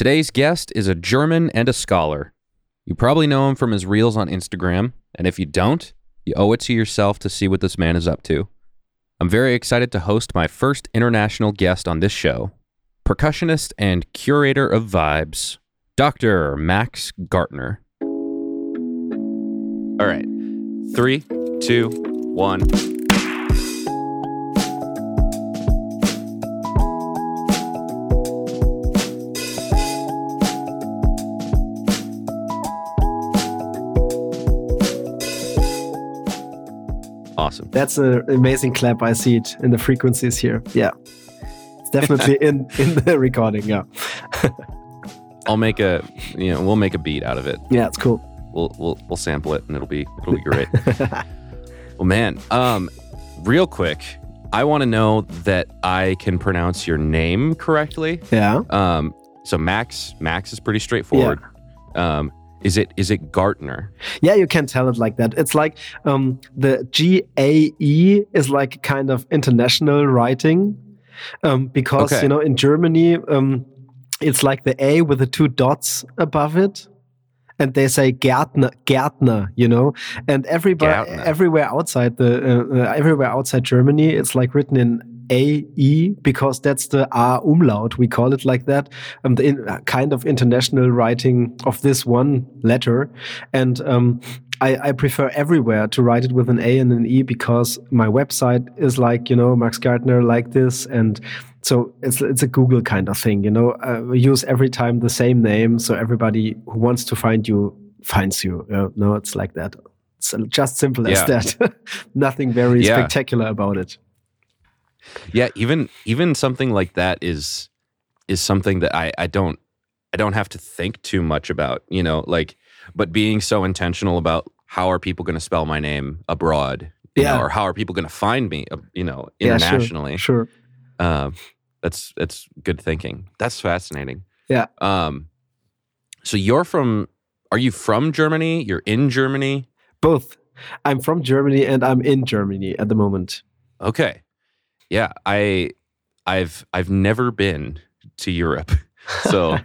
Today's guest is a German and a scholar. You probably know him from his reels on Instagram, and if you don't, you owe it to yourself to see what this man is up to. I'm very excited to host my first international guest on this show percussionist and curator of vibes, Dr. Max Gaertner. All right, three, two, one. Awesome. That's an amazing clap. I see it in the frequencies here. Yeah. It's definitely in, in the recording. Yeah. I'll make a, you know, we'll make a beat out of it. Yeah, it's cool. We'll we'll we'll sample it and it'll be it'll be great. well, man, um, real quick, I want to know that I can pronounce your name correctly. Yeah. Um, so Max, Max is pretty straightforward. Um, is it is it Gaertner? Yeah, you can tell it like that. It's like um, the G A E is like kind of international writing um, because Okay. you know in Germany um, it's like the A with the two dots above it. And they say Gärtner, Gärtner, you know, and everybody, Gärtner. everywhere outside the, uh, uh, everywhere outside Germany, it's like written in A E because that's the A umlaut. We call it like that. Um, the in, uh, kind of international writing of this one letter, and um, I, I prefer everywhere to write it with an A and an E because my website is like you know Max Gaertner like this, and so it's it's a Google kind of thing. You know, uh, we use every time the same name, so everybody who wants to find you finds you. Uh, no, it's like that. It's just simple as Yeah. that. Nothing very Yeah. spectacular about it. Yeah, even even something like that is is something that I I don't I don't have to think too much about, you know, like but being so intentional about how are people going to spell my name abroad, you Yeah. know, or how are people going to find me, uh, you know, Yeah, sure, internationally. Sure. Uh, that's that's good thinking. That's fascinating. Yeah. Um, so you're from? Are you from Germany? You're in Germany. Both. I'm from Germany and I'm in Germany at the moment. Okay. Yeah, I, I've I've never been to Europe, so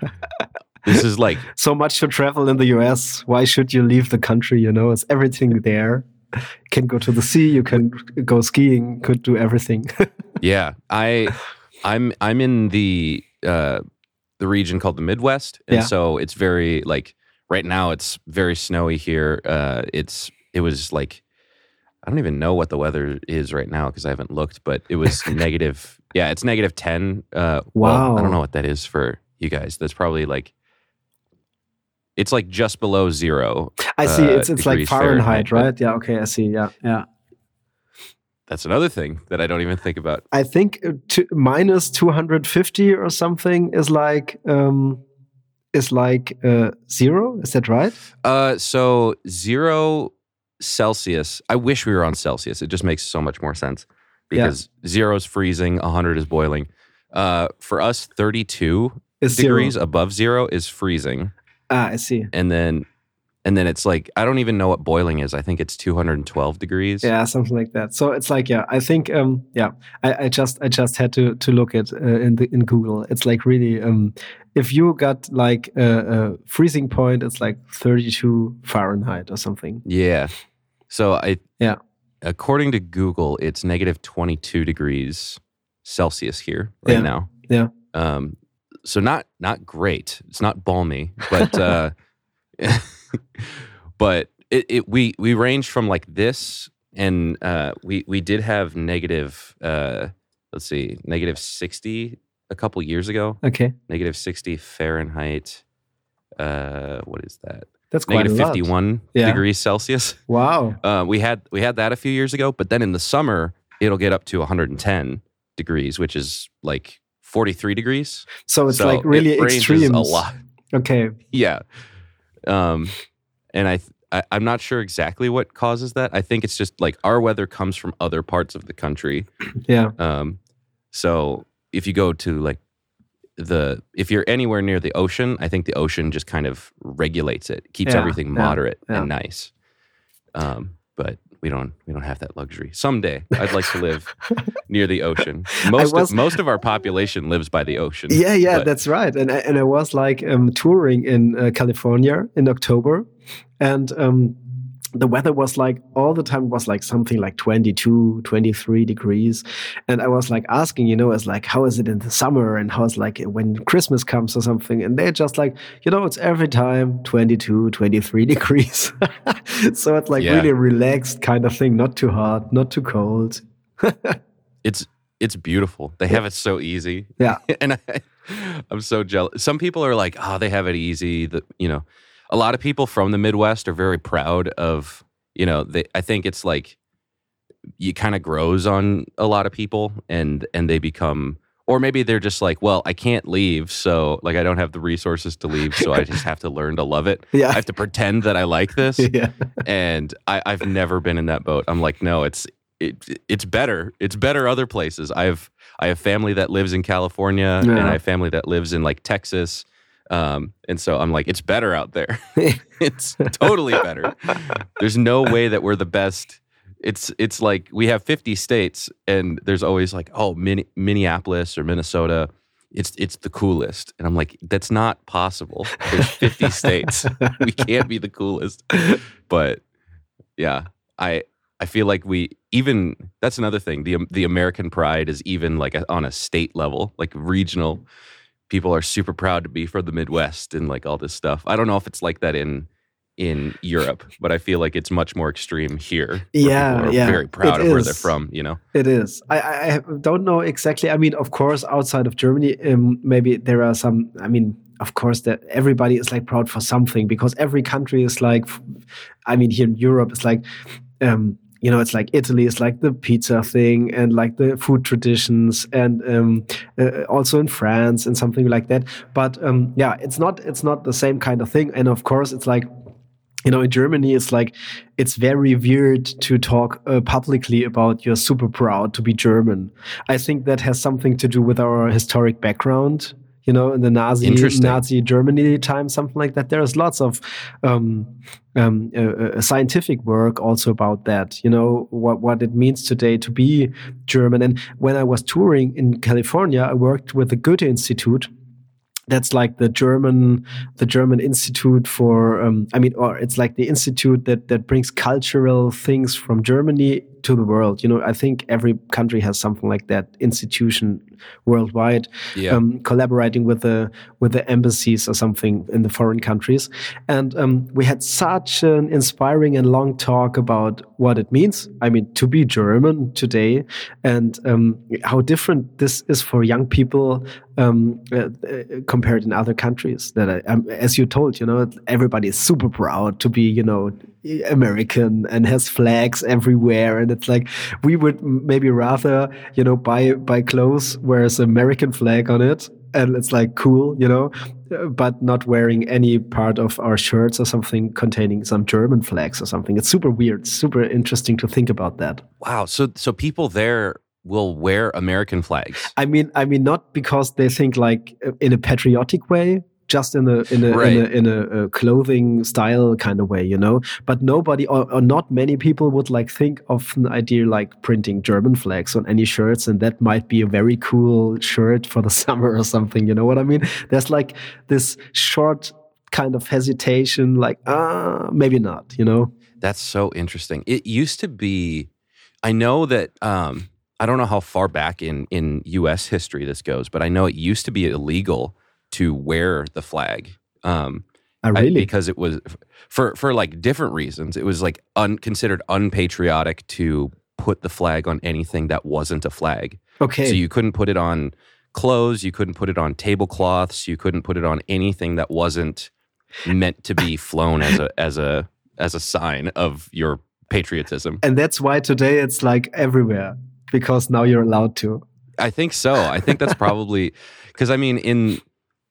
this is like so much to travel in the US. Why should you leave the country? You know, it's everything there. You can go to the sea, you can go skiing, could do everything. yeah. I I'm I'm in the uh, the region called the Midwest, and Yeah. so it's very like right now it's very snowy here. Uh, it's it was like I don't even know what the weather is right now because I haven't looked, but it was negative. Yeah, it's negative ten. Uh, well, I don't know what that is for you guys. That's probably like it's like just below zero. I see. uh, it's it's like Fahrenheit, Fahrenheit, right? Yeah. Okay. I see. Yeah. Yeah. That's another thing that I don't even think about. I think uh, to, minus 250 or something is like um is like uh, zero. Is that right? Uh, so zero Celsius. I wish we were on Celsius. It just makes so much more sense Yeah. because zero is freezing, hundred is boiling. Uh, for us, thirty-two Is degrees zero. above zero is freezing, Ah, I see. and then and then it's like I don't even know what boiling is. I think it's two hundred and twelve degrees. Yeah, something like that. So it's like, yeah, I think, um, yeah, I, I just, I just had to to look at uh, in the in Google. It's like really, um, if you got like a, a freezing point, it's like thirty two Fahrenheit or something. Yeah. So I Yeah. According to Google, it's negative twenty-two degrees Celsius here right Yeah. now. Yeah. Um. So not not great. It's not balmy, but uh, but it, it we we ranged from like this, and uh, we we did have negative. Uh, let's see, negative sixty a couple years ago. Okay, Negative sixty Fahrenheit. Uh, what is that? that's quite Negative a lot. fifty-one Yeah. degrees Celsius. Wow. Uh, we had we had that a few years ago, but then in the summer it'll get up to 110 degrees, which is like 43 degrees. So it's So like really it extreme. a lot. Okay. Yeah. Um, and I, I I'm not sure exactly what causes that. I think it's just like our weather comes from other parts of the country. Yeah. Um, so if you go to like the if you're anywhere near the ocean, I think the ocean just kind of regulates it, keeps Yeah, everything yeah, moderate yeah. and nice. Um, but we don't we don't have that luxury. Someday, I'd like to live near the ocean. Most was- of, most of our population lives by the ocean. Yeah, yeah, but- that's right. And I- and I was like um, touring in uh, California in October, and um, the weather was like all the time it was like something like 22, 23 degrees, and I was like asking, you know, as like how is it in the summer and how's like when Christmas comes or something, and they're just like, you know, it's every time 22, 23 degrees. so it's like Yeah. really relaxed kind of thing, not too hot, not too cold. it's it's beautiful. They have it so easy. Yeah. and I, I'm so jealous. Some people are like, oh, they have it easy. That you know, a lot of people from the Midwest are very proud of. You know, they. I think it's like you kind of grows on a lot of people, and and they become. Or maybe they're just like, well, I can't leave, so like I don't have the resources to leave, so I just have to learn to love it. Yeah. I have to pretend that I like this yeah. and I, I've never been in that boat. I'm like, no, it's it, it's better. It's better other places. I have I have family that lives in California, and I have family that lives in like Texas, um, and so I'm like, it's better out there. it's totally better. There's no way that we're the best. It's it's like we have 50 states, and there's always like, oh, Min- Minneapolis or Minnesota. It's it's the coolest, and I'm like, that's not possible. There's 50 states. We can't be the coolest. But yeah, I I feel like we even that's another thing. The the American pride is even like a, on a state level, like regional. People are super proud to be from the Midwest and like all this stuff. I don't know if it's like that in in Europe, but I feel like it's much more extreme here. Yeah, yeah, very proud it of where they're from. You know, It is. I, I I don't know exactly. I mean, of course, outside of Germany, um, maybe there are some. I mean, of course, that everybody is like proud for something because every country is like. I mean, here in Europe, it's like. Um, you know, it's like Italy is like the pizza thing and like the food traditions, and um, uh, also in France and something like that. But um, yeah, it's not it's not the same kind of thing. And of course, it's like you know, in Germany, it's like it's very weird to talk uh, publicly about you're super proud to be German. I think that has something to do with our historic background. You know, in the Nazi Nazi Germany time, something like that. There's lots of um, um, uh, uh, scientific work also about that. You know what what it means today to be German. And when I was touring in California, I worked with the Goethe Institute that's like the German the German Institute for um, I mean or it's like the institute that that brings cultural things from Germany to the world you know I think every country has something like that institution worldwide Yeah. um, collaborating with the with the embassies or something in the foreign countries and um, we had such an inspiring and long talk about what it means I mean to be German today and um, how different this is for young people um, uh, uh, compared in other countries. That, I, um, as you told, you know, everybody is super proud to be, you know, American and has flags everywhere. And it's like we would maybe rather, you know, buy buy clothes where there's an American flag on it, and it's like cool, you know, but not wearing any part of our shirts or something containing some German flags or something. It's super weird, super interesting to think about that. wow. So so people there will wear American flags. I mean, I mean, not because they think like uh, in a patriotic way, just in a in a Right. in, a, in a, uh clothing style kind of way, you know. But nobody or, or not many people would like think of an idea like printing German flags on any shirts, and that might be a very cool shirt for the summer or something. You know what I mean? There's like this short kind of hesitation, like ah, maybe not. You know? That's so interesting. It used to be, I know that, um, I don't know how far back in, in US history this goes, but I know it used to be illegal to wear the flag. Um, I I- really. because it was for, for like different reasons. It was like un, considered unpatriotic to put the flag on anything that wasn't a flag. okay. So you couldn't put it on clothes, you couldn't put it on tablecloths, you couldn't put it on anything that wasn't meant to be flown as a as a as a sign of your patriotism. and that's why today it's like everywhere because now you're allowed to. I think so. I think that's probably because I mean, in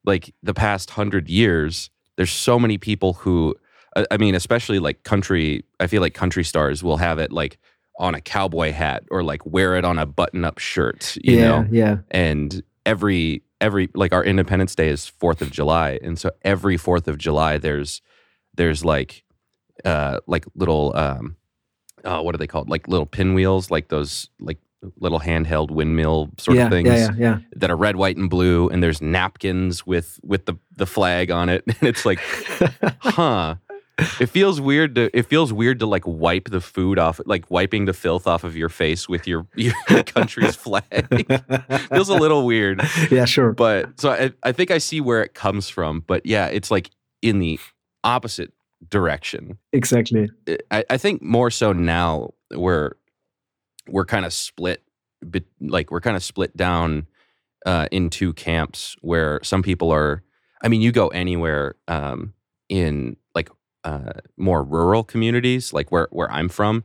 like the past hundred years, there's so many people who, I I mean, especially like country. I feel like country stars will have it like on a cowboy hat or like wear it on a button-up shirt. You yeah, know, yeah. and every every like our Independence Day is Fourth of July, and so every Fourth of July there's there's like uh like little um uh, what are they called? Like little pinwheels, like those like little handheld windmill sort yeah, of things yeah, yeah, that are red, white, and blue. And there's napkins with with the the flag on it, and it's like, huh. It feels weird to it feels weird to like wipe the food off like wiping the filth off of your face with your your country's flag. feels a little weird. yeah, sure. But so I, I think I see where it comes from. But yeah, it's like in the opposite direction. Exactly. I, I think more so now we're we're kind of split, like we're kind of split down uh, in two camps where some people are. I mean, you go anywhere um, in like uh, more rural communities, like where where I'm from,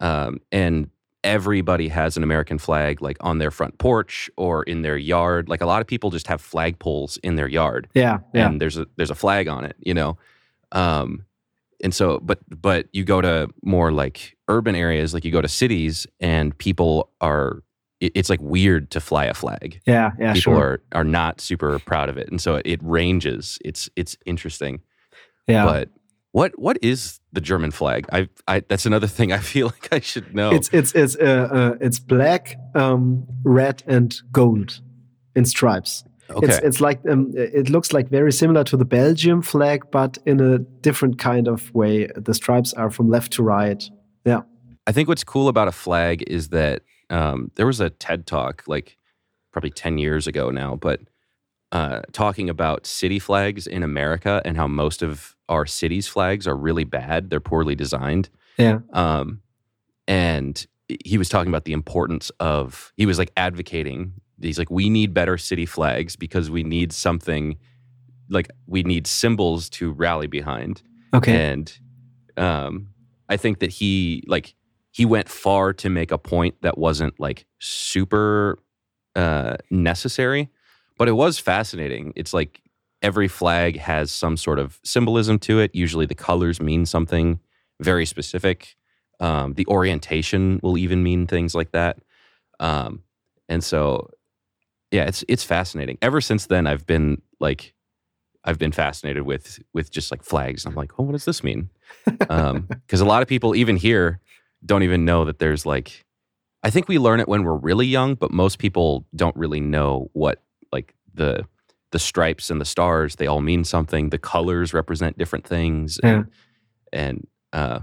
um, and everybody has an American flag like on their front porch or in their yard. Like a lot of people just have flagpoles in their yard Yeah, yeah. and there's a there's a flag on it, you know. Um, and so, but but you go to more like urban areas, like you go to cities, and people are it's like weird to fly a flag. yeah, yeah, people sure. are are not super proud of it, and so it ranges. It's it's interesting. yeah. But what what is the German flag? I I that's another thing I feel like I should know. It's it's it's uh, uh, it's black, um, red, and gold in stripes. okay. It's it's like um, it looks like very similar to the Belgium flag, but in a different kind of way. The stripes are from left to right. Yeah. I think what's cool about a flag is that um, there was a TED talk like probably 10 years ago now, but uh, talking about city flags in America and how most of our cities' flags are really bad. They're poorly designed. Yeah. Um, and he was talking about the importance of, he was like advocating, he's like, we need better city flags because we need something like we need symbols to rally behind Okay. and um, I think that he like he went far to make a point that wasn't like super uh, necessary, but it was fascinating. It's like every flag has some sort of symbolism to it. Usually, the colors mean something very specific. Um, the orientation will even mean things like that. Um, and so, yeah, it's it's fascinating. Ever since then, I've been like I've been fascinated with with just like flags. I'm like, oh, what does this mean? Because a lot of people, even here, don't even know that there's like. I think we learn it when we're really young, but most people don't really know what like the the stripes and the stars. They all mean something. The colors represent different things. And, and uh,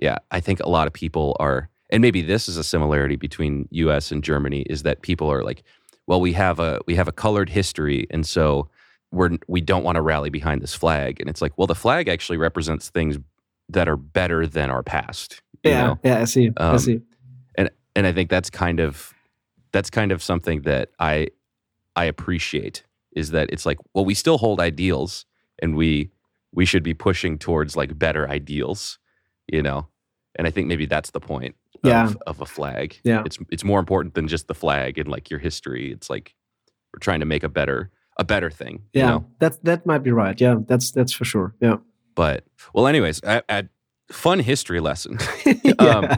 yeah, I think a lot of people are, and maybe this is a similarity between U.S. and Germany, is that people are like, well, we have a we have a colored history, and so we're we don't want to rally behind this flag. And it's like, well, the flag actually represents things that are better than our past. you yeah. know? Yeah. I see. I Um, see. and and I think that's kind of that's kind of something that I I appreciate is that it's like, well, we still hold ideals, and we we should be pushing towards like better ideals, you know. And I think maybe that's the point Yeah. of, of a flag. Yeah. It's it's more important than just the flag and like your history. It's like we're trying to make a better a better thing. Yeah. You know? That that might be right. Yeah. That's that's for sure. Yeah. But well, anyways, I, I, fun history lesson. yeah.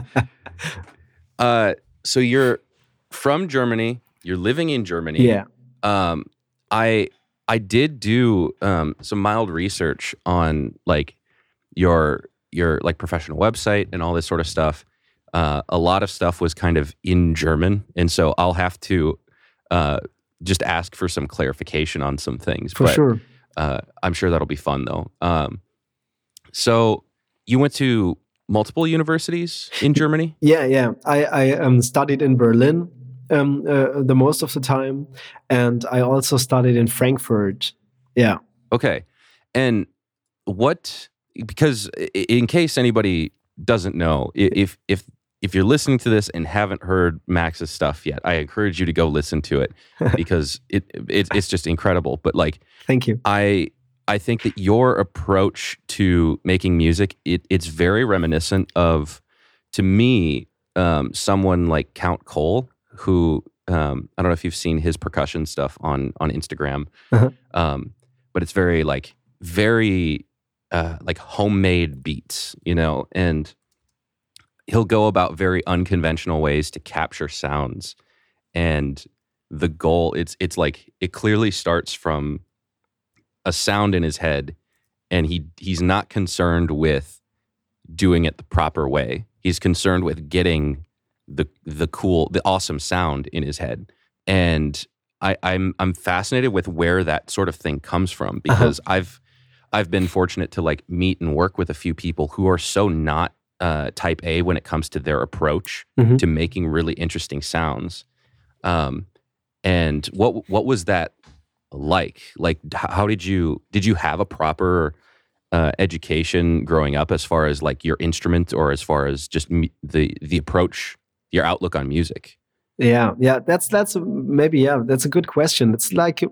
uh, so you're from Germany. You're living in Germany. yeah. Um, I I did do um, some mild research on like your your like professional website and all this sort of stuff. Uh, a lot of stuff was kind of in German, and so I'll have to uh, just ask for some clarification on some things. For but, sure. uh, I'm sure that'll be fun though. Um, so you went to multiple universities in Germany. Yeah, yeah. I I um, studied in Berlin um, uh, the most of the time, and I also studied in Frankfurt. Yeah. Okay. And what because in case anybody doesn't know, if if if you're listening to this and haven't heard Max's stuff yet, I encourage you to go listen to it because it, it it's just incredible. But like Thank you. I I think that your approach to making music it, it's very reminiscent of to me um, someone like Count Cole who um, I don't know if you've seen his percussion stuff on on Instagram, Uh-huh. um, but it's very like very uh, like homemade beats, you know, and he'll go about very unconventional ways to capture sounds, and the goal it's it's like it clearly starts from a sound in his head, and he he's not concerned with doing it the proper way. He's concerned with getting the the cool, the awesome sound in his head. And I, I'm I'm fascinated with where that sort of thing comes from Uh-huh. because I've I've been fortunate to like meet and work with a few people who are so not uh, type A when it comes to their approach Mhm. to making really interesting sounds. Um, and what what was that like? Like, how did you did you have a proper uh, education growing up as far as like your instrument or as far as just the the approach, your outlook on music? Yeah, yeah, that's that's maybe yeah, that's a good question. It's like uh,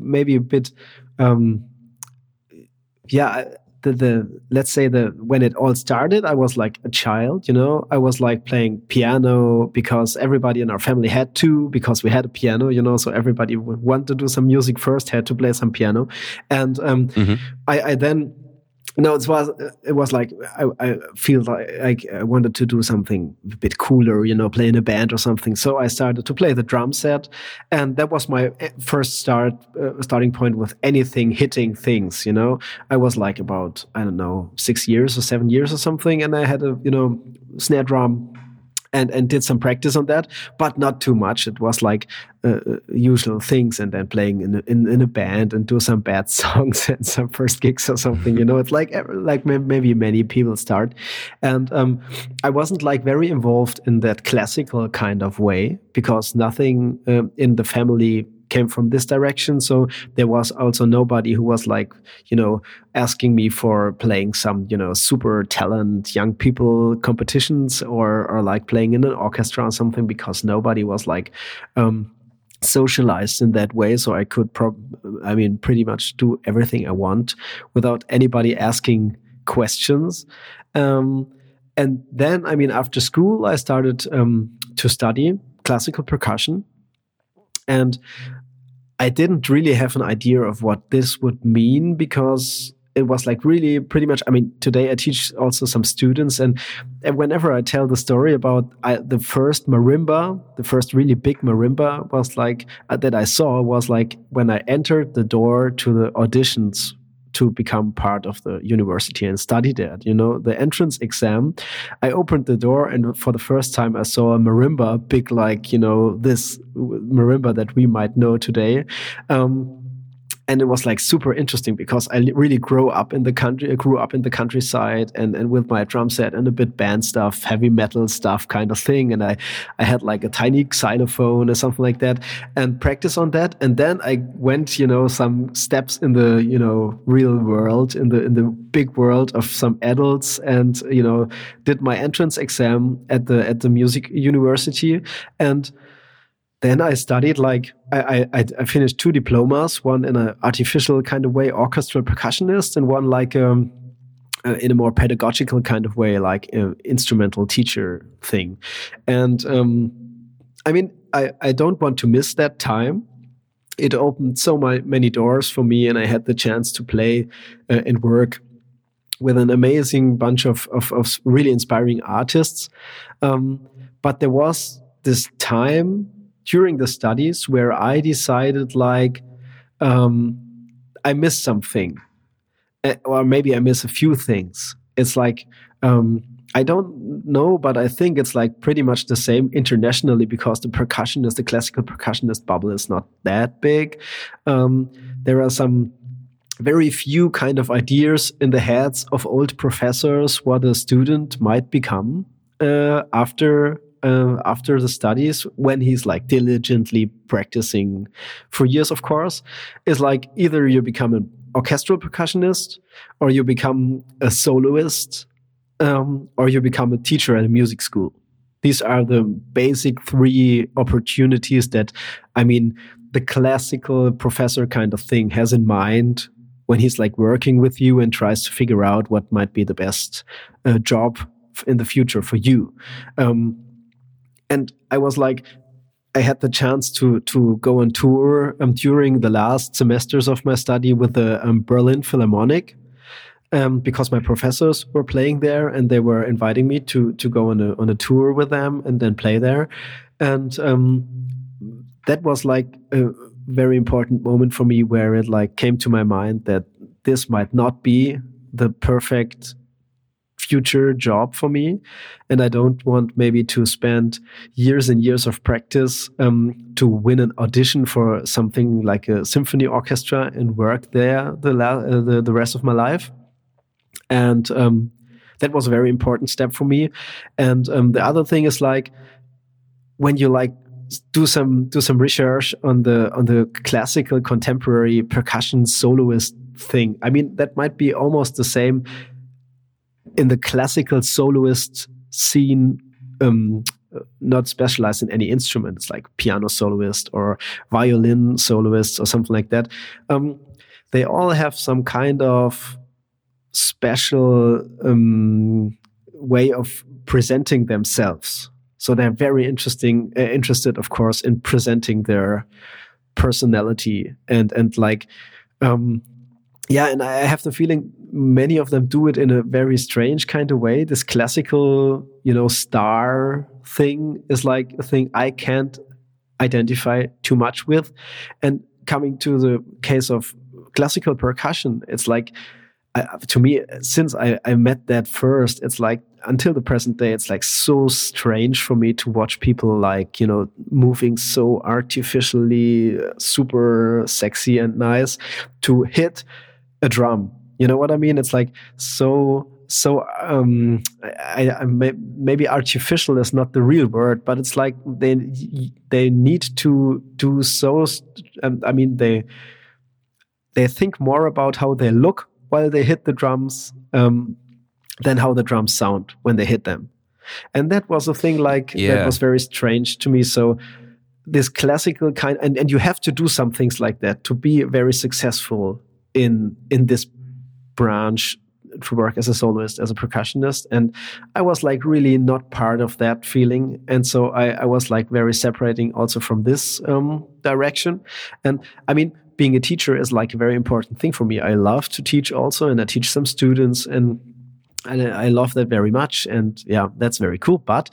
maybe a bit, um, yeah. The, the let's say the when it all started, I was like a child, you know. I was like playing piano because everybody in our family had to because we had a piano, you know. So everybody wanted to do some music first had to play some piano, and um, Mhm. I, I then no, it was it was like I, I feel like, I wanted to do something a bit cooler, you know, play in a band or something. So I started to play the drum set, and that was my eh, first start uh, starting point with anything hitting things. You know, I was like about I don't know six years or seven years or something, and I had a you know snare drum and and did some practice on that, but not too much. It was like uh, uh, usual things, and then playing in in, in a band and do some bad songs and some first gigs or something. You know, it's like like maybe many people start, and um, I wasn't like very involved in that classical kind of way because nothing um, in the family came from this direction. So there was also nobody who was like, you know, asking me for playing some, you know, super talent young people competitions or or like playing in an orchestra or something because nobody was like um socialized in that way. So i could prob i mean pretty much do everything i want without anybody asking questions. Um and then i mean after school i started um to study classical percussion. And I didn't really have an idea of what this would mean because it was like really pretty much. I mean, today I teach also some students, and, and whenever I tell the story about I, the first marimba, the first really big marimba was like uh, that I saw was like when I entered the door to the auditions to become part of the university and study there. You know, the entrance exam, I opened the door and for the first time I saw a marimba, big like, you know, this marimba that we might know today. Um, and it was like super interesting because I really grew up in the country. I grew up in the countryside and, and with my drum set and a bit band stuff, heavy metal stuff kind of thing. And I, I had like a tiny xylophone or something like that and practice on that. And then I went, you know, some steps in the, you know, real world, in the, in the big world of some adults and, you know, did my entrance exam at the, at the music university. And, then I studied like I, I, I finished two diplomas, one in an artificial kind of way, orchestral percussionist, and one like um, uh, in a more pedagogical kind of way, like uh, instrumental teacher thing. And um, I mean, I, I don't want to miss that time. It opened so my, many doors for me, and I had the chance to play uh, and work with an amazing bunch of, of, of really inspiring artists. Um, but there was this time during the studies where I decided like um, I missed something, uh, or maybe I miss a few things. It's like um, I don't know, but I think it's like pretty much the same internationally because the percussionist, the classical percussionist bubble is not that big. Um, there are some very few kind of ideas in the heads of old professors what a student might become uh, after uh, after the studies when he's like diligently practicing for years of course is like either you become an orchestral percussionist or you become a soloist um, or you become a teacher at a music school. These are the basic three opportunities that i mean the classical professor kind of thing has in mind when he's like working with you and tries to figure out what might be the best uh, job in the future for you. Um, and I was like, I had the chance to to go on tour um, during the last semesters of my study with the um, Berlin Philharmonic, um, because my professors were playing there and they were inviting me to to go on a on a tour with them and then play there, and um, that was like a very important moment for me where it like came to my mind that this might not be the perfect future job for me. And i don't want maybe to spend years and years of practice um, to win an audition for something like a symphony orchestra and work there the uh, the, the rest of my life. And um, that was a very important step for me. And um, the other thing is like when you like do some do some research on the on the classical contemporary percussion soloist thing i mean that might be almost the same in the classical soloist scene, um, not specialized in any instruments like piano soloist or violin soloists or something like that. Um, they all have some kind of special um, way of presenting themselves. So they're very interesting, uh, interested, of course, in presenting their personality and and like um, yeah, and I have the feeling many of them do it in a very strange kind of way. This classical, you know, star thing is like a thing I can't identify too much with. And coming to the case of classical percussion, it's like, to me, since I, I met that first, it's like until the present day, it's like so strange for me to watch people like, you know, moving so artificially, super sexy and nice to hit a drum. You know what I mean? It's like so so um I, I may, maybe artificial is not the real word but it's like they they need to do so um, i mean they they think more about how they look while they hit the drums um, than how the drums sound when they hit them and that was a thing like yeah. that was very strange to me so this classical kind and, and you have to do some things like that to be very successful in in this branch to work as a soloist, as a percussionist. And I was like really not part of that feeling. And so I, I was like very separating also from this um, direction. And I mean, being a teacher is like a very important thing for me. I love to teach also, and I teach some students, and, and I love that very much. And yeah, that's very cool. But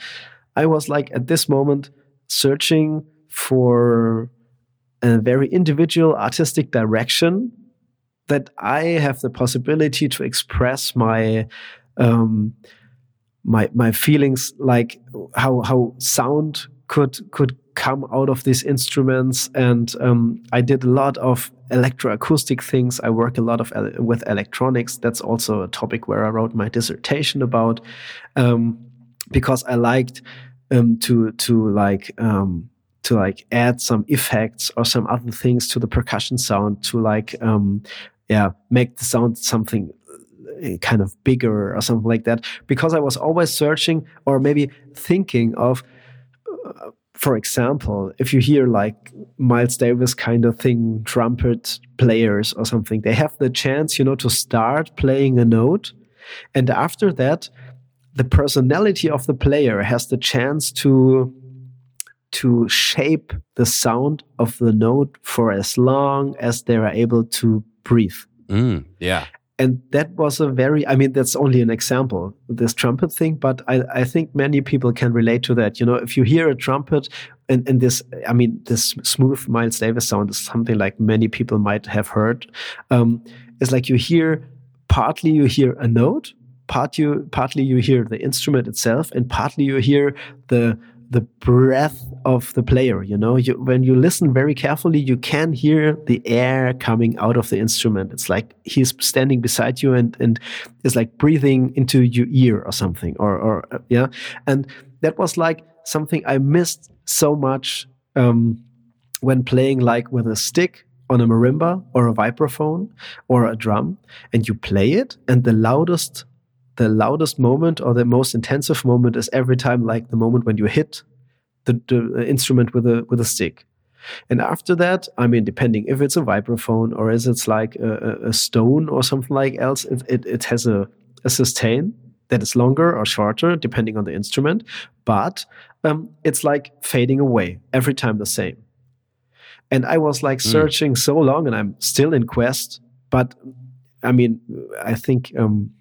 I was like at this moment searching for a very individual artistic direction that I have the possibility to express my um, my my feelings, like how how sound could could come out of these instruments. And um, I did a lot of electroacoustic things. I work a lot of with electronics. That's also a topic where I wrote my dissertation about, um, because I liked um, to to like um, to like add some effects or some other things to the percussion sound to like um, yeah, make the sound something uh, kind of bigger or something like that. Because I was always searching or maybe thinking of, uh, for example, if you hear like Miles Davis kind of thing, trumpet players or something, they have the chance, you know, to start playing a note. And after that, the personality of the player has the chance to to shape the sound of the note for as long as they are able to breathe. Mm, yeah. And that was a very, I mean, that's only an example, this trumpet thing, but I, I think many people can relate to that. You know, if you hear a trumpet and, and this, I mean, this smooth Miles Davis sound is something like many people might have heard. Um, it's like you hear, partly you hear a note, part you, partly you hear the instrument itself, and partly you hear the, the breath of the player you know? You, when you listen very carefully you can hear the air coming out of the instrument. It's like he's standing beside you and and is like breathing into your ear or something or or uh, yeah? And that was like something i missed so much um, when playing like with a stick on a marimba or a vibraphone or a drum and you play it and the loudest the loudest moment or the most intensive moment is every time like the moment when you hit the, the instrument with a with a stick. And after that, I mean, depending if it's a vibraphone or is it's like a, a stone or something like else, it, it, it has a, a sustain that is longer or shorter depending on the instrument, but um, it's like fading away every time the same. And I was like mm. searching so long, and I'm still in quest. But I mean, I think um,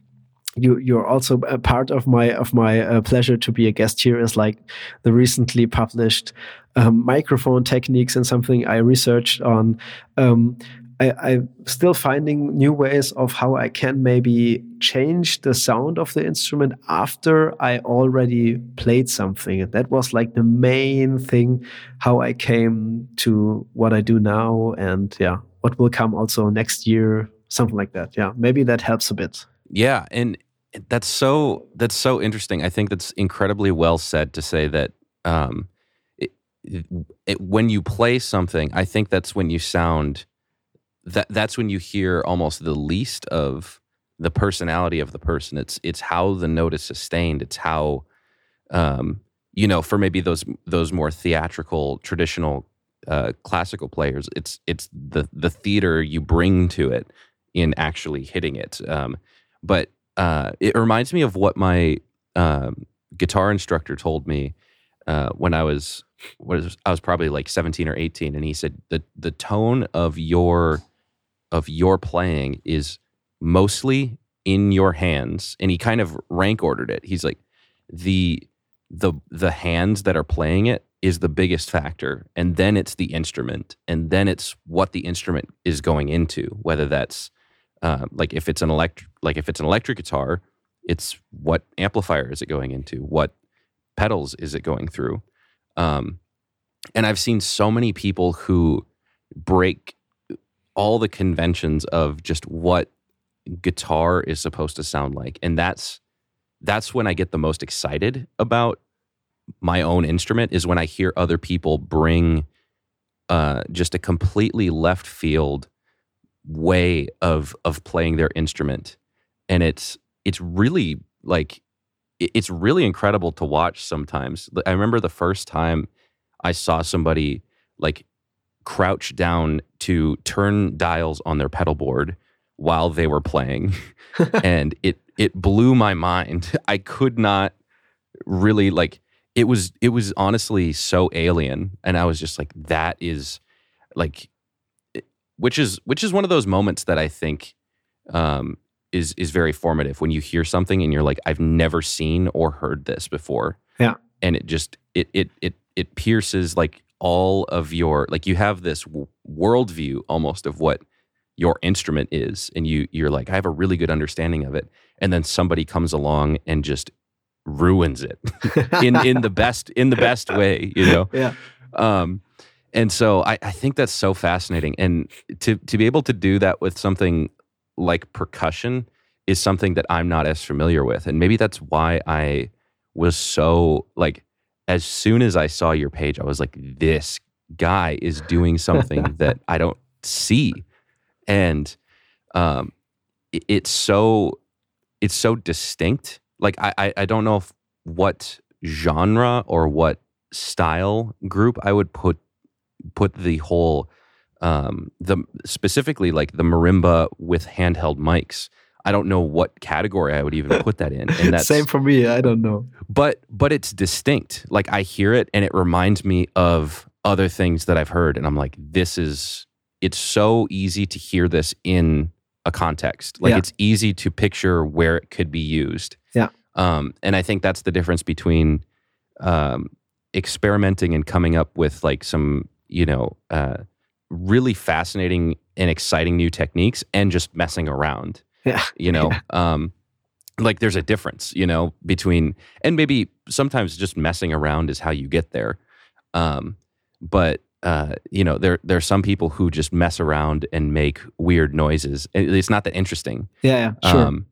you you're also a part of my of my uh, pleasure to be a guest here is like the recently published um, microphone techniques and something I researched on um, I, am still finding new ways of how I can maybe change the sound of the instrument after I already played something. And that was like the main thing how I came to what I do now and yeah, what will come also next year, something like that. Yeah, maybe that helps a bit. Yeah, and that's so that's so interesting. I think that's incredibly well said to say that um, it, it, when you play something, I think that's when you sound that that's when you hear almost the least of the personality of the person. It's it's how the note is sustained. It's how um, you know for maybe those those more theatrical traditional uh, classical players. It's it's the the theater you bring to it in actually hitting it. Um, but uh, it reminds me of what my um, guitar instructor told me uh, when I was was I was probably like 17 or 18 and he said the the tone of your of your playing is mostly in your hands and he kind of rank ordered it. He's like the the the hands that are playing it is the biggest factor and then it's the instrument and then it's what the instrument is going into whether that's uh, like if it's an electric like if it's an electric guitar it's what amplifier is it going into? What pedals is it going through? Um, and i've seen so many people who break all the conventions of just what guitar is supposed to sound like. And that's that's when i get the most excited about my own instrument is when i hear other people bring uh, just a completely left field way of of playing their instrument. And it's it's really like it's really incredible to watch sometimes. I remember the first time i saw somebody like crouch down to turn dials on their pedal board while they were playing. And it it blew my mind. I could not really like it was it was honestly so alien. And i was just like that is like which is which is one of those moments that I think um, is is very formative when you hear something and you're like, I've never seen or heard this before. Yeah, and it just it it it it pierces like all of your like you have this w- worldview almost of what your instrument is, and you you're like, I have a really good understanding of it, and then somebody comes along and just ruins it in in the best in the best way, you know. Yeah. Um, and so I, I think that's so fascinating. And to to be able to do that with something like percussion is something that I'm not as familiar with. And maybe that's why I was so like as soon as I saw your page, I was like, this guy is doing something that I don't see. And um it, it's so it's so distinct. Like I, I don't know if what genre or what style group I would put put the whole um, the specifically like the marimba with handheld mics. I don't know what category I would even put that in. And that's same for me. I don't know. But but it's distinct. Like I hear it and it reminds me of other things that I've heard, and I'm like, this is. It's so easy to hear this in a context. Like yeah. it's easy to picture where it could be used. Yeah. Um, and I think that's the difference between um, experimenting and coming up with like some you know, uh, really fascinating and exciting new techniques and just messing around. Yeah. You know, yeah. Um, like there's a difference, you know, between, and maybe sometimes just messing around is how you get there. Um, but, uh, you know, there there are some people who just mess around and make weird noises. It's not that interesting. Yeah, yeah sure. Um,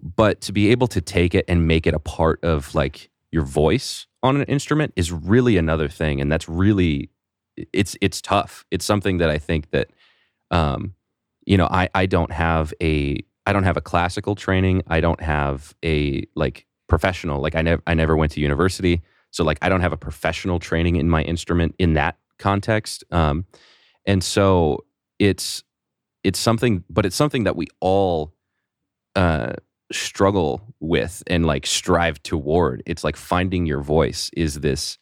but to be able to take it and make it a part of like your voice on an instrument is really another thing, and that's really it's it's tough. It's something that I think that um, you know, I I don't have a I don't have a classical training. I don't have a like professional like I never I never went to university. So like I don't have a professional training in my instrument in that context. Um, and so it's it's something but it's something that we all uh, struggle with and like strive toward. It's like finding your voice is this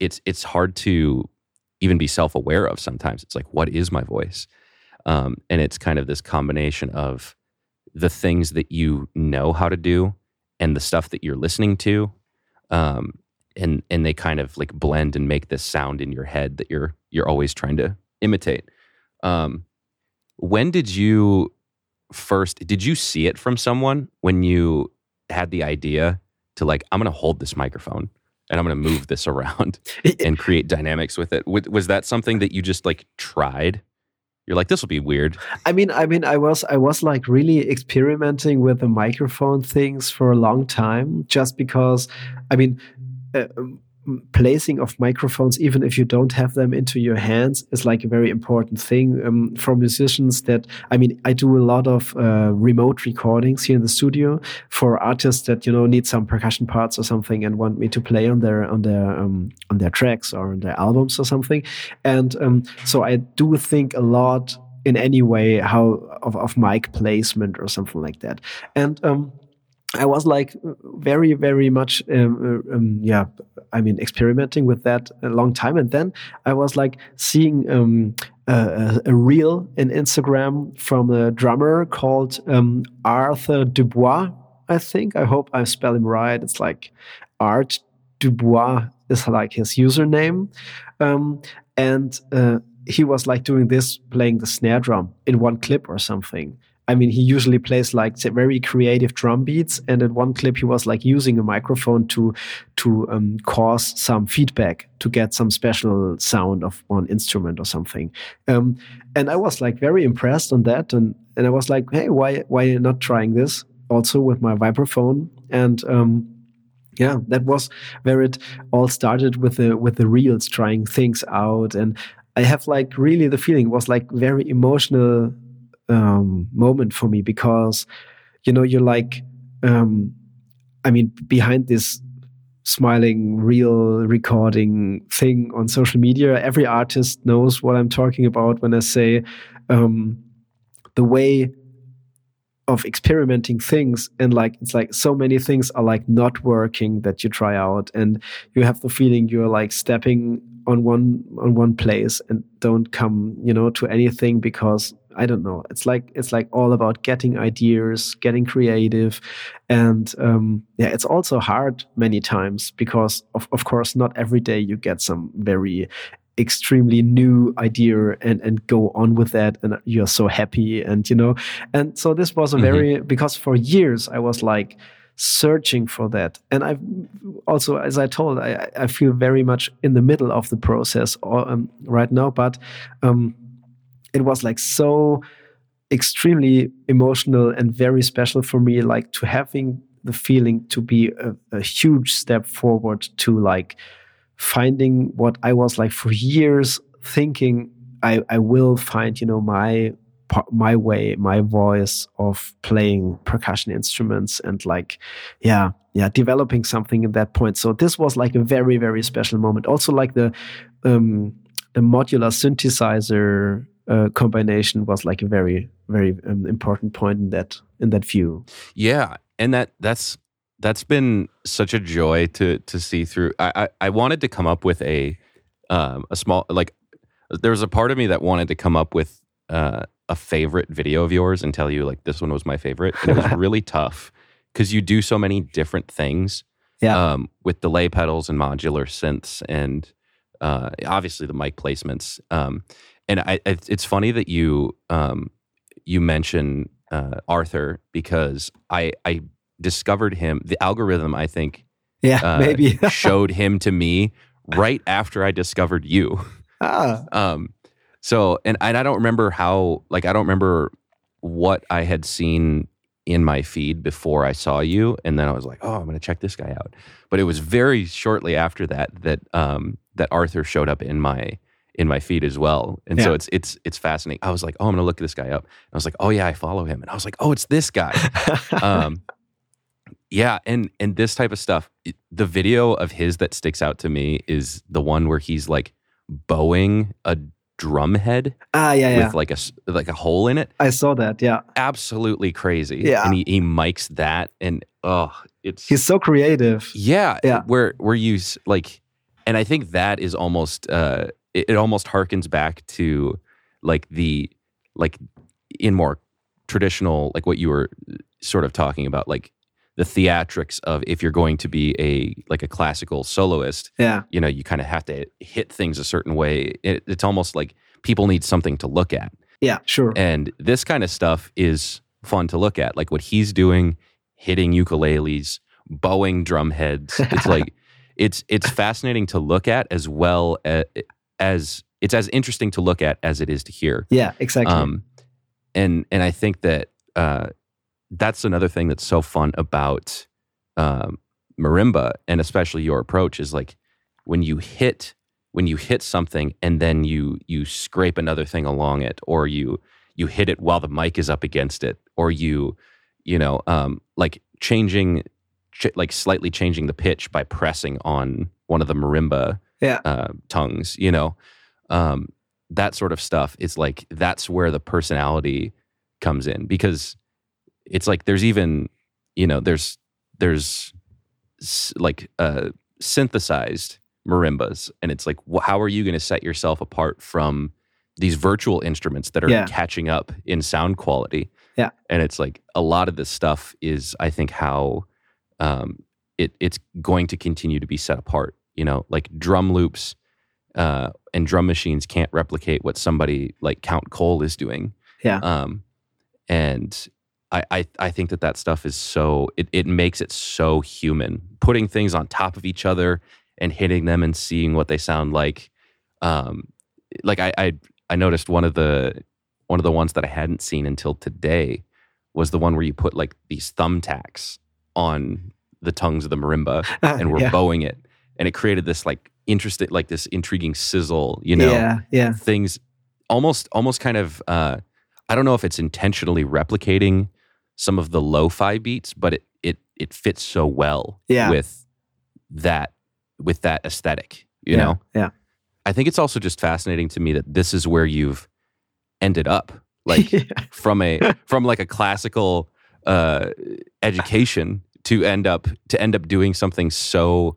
it's it's hard to even be self aware of sometimes. It's like, what is my voice? Um, and it's kind of this combination of the things that you know how to do and the stuff that you're listening to. Um, and and they kind of like blend and make this sound in your head that you're you're always trying to imitate. Um, when did you first did you see it from someone when you had the idea to like i'm going to hold this microphone and i'm going to move this around and create dynamics with it. Was, that something that you just like tried? You're like this will be weird. I mean, I mean, I was, I was like really experimenting with the microphone things for a long time, just because, I mean, uh, placing of microphones, even if you don't have them into your hands, is like a very important thing um, for musicians. That I mean, I do a lot of uh, remote recordings here in the studio for artists that you know need some percussion parts or something and want me to play on their on their um, on their tracks or on their albums or something. And um, so I do think a lot in any way how of, of mic placement or something like that. And um, I was like very, very much, um, uh, um, yeah, I mean, experimenting with that a long time. And then I was like seeing um, a, a reel in Instagram from a drummer called um, Arthur Dubois, I think. I hope I spell him right. It's like Art Dubois is like his username. Um, and uh, he was like doing this, playing the snare drum in one clip or something. I mean, he usually plays like very creative drum beats, and in one clip he was like using a microphone to to um, cause some feedback to get some special sound of one instrument or something. Um, and I was like very impressed on that, and and I was like, hey, why why not trying this also with my vibraphone? And um, yeah, that was where it all started with the with the reels, trying things out, and I have like really the feeling was like very emotional um, moment for me because you know you're like um, I mean behind this smiling reel recording thing on social media every artist knows what I'm talking about when I say um, the way of experimenting things and like it's like so many things are like not working that you try out and you have the feeling you're like stepping on one on one place and don't come you know to anything because I don't know. It's like it's like all about getting ideas, getting creative, and um, yeah, it's also hard many times because of of course not every day you get some very extremely new idea and and go on with that and you're so happy and you know and so this was a Mhm. very because for years I was like searching for that and I've also as I told I I feel very much in the middle of the process or, um, right now but um, it was like so extremely emotional and very special for me like to having the feeling to be a, a huge step forward to like finding what i was like for years thinking i i will find you know my my way my voice of playing percussion instruments and like yeah yeah developing something at that point. So this was like a very very special moment. Also like the um the modular synthesizer uh, combination was like a very very um, important point in that in that view Yeah, and that that's that's been such a joy to to see through. I I, I wanted to come up with a um, a small like there was a part of me that wanted to come up with uh, a favorite video of yours and tell you like this one was my favorite, and it was really tough because you do so many different things. Yeah. Um, with delay pedals and modular synths and uh, obviously the mic placements. Um, and I, it's funny that you um, you mention uh, Arthur because I I discovered him. The algorithm I think yeah uh, maybe showed him to me right after I discovered you. ah Um, so and and I don't remember how like I don't remember what I had seen in my feed before I saw you, and then I was like, oh, I'm gonna check this guy out. But it was very shortly after that that um, that Arthur showed up in my in my feed as well, and so it's it's it's fascinating. I was like, oh, I'm gonna look this guy up. And I was like, oh yeah, I follow him, and I was like, oh, it's this guy. um, yeah, and and this type of stuff. The video of his that sticks out to me is the one where he's like bowing a drum head ah yeah yeah with like a like a hole in it. i saw that yeah Absolutely crazy. Yeah. and he, he mics that, and oh, it's he's so creative yeah, Yeah. Where where you like, and I think that is almost uh, it, it almost harkens back to like the like in more traditional like what you were uh, sort of talking about like the theatrics of if you're going to be a like a classical soloist yeah you know you kind of have to hit things a certain way it, it's almost like people need something to look at Yeah, sure. And this kind of stuff is fun to look at. Like what he's doing, hitting ukuleles, bowing drum heads. It's like it's it's fascinating to look at as well as, as it's as interesting to look at as it is to hear. Yeah, exactly. Um, and and I think that uh, that's another thing that's so fun about um, marimba, and especially your approach is like when you hit when you hit something and then you you scrape another thing along it, or you you hit it while the mic is up against it, or you you know um, like changing ch- like slightly changing the pitch by pressing on one of the marimba yeah. uh, tongues, you know, um, that sort of stuff It's like that's where the personality comes in because it's like there's even you know there's there's like uh, synthesized marimbas and it's like how are you going to set yourself apart from these virtual instruments that are Yeah. catching up in sound quality Yeah. and it's like a lot of this stuff is i think how um, it it's going to continue to be set apart. You know, like drum loops uh, and drum machines can't replicate what somebody like Count Cole is doing. Yeah. Um, and I, I I think that that stuff is so it it makes it so human. Putting things on top of each other and hitting them and seeing what they sound like. Um, like I, I I noticed one of the one of the ones that I hadn't seen until today was the one where you put like these thumbtacks on the tongues of the marimba and we're yeah. bowing it and it created this like interesting like this intriguing sizzle you know yeah, yeah, things almost almost kind of uh i don't know if it's intentionally replicating some of the lo-fi beats but it it it fits so well Yeah. with that with that aesthetic you yeah, know yeah. i think it's also just fascinating to me that this is where you've ended up like from a from like a classical uh education to end up to end up doing something so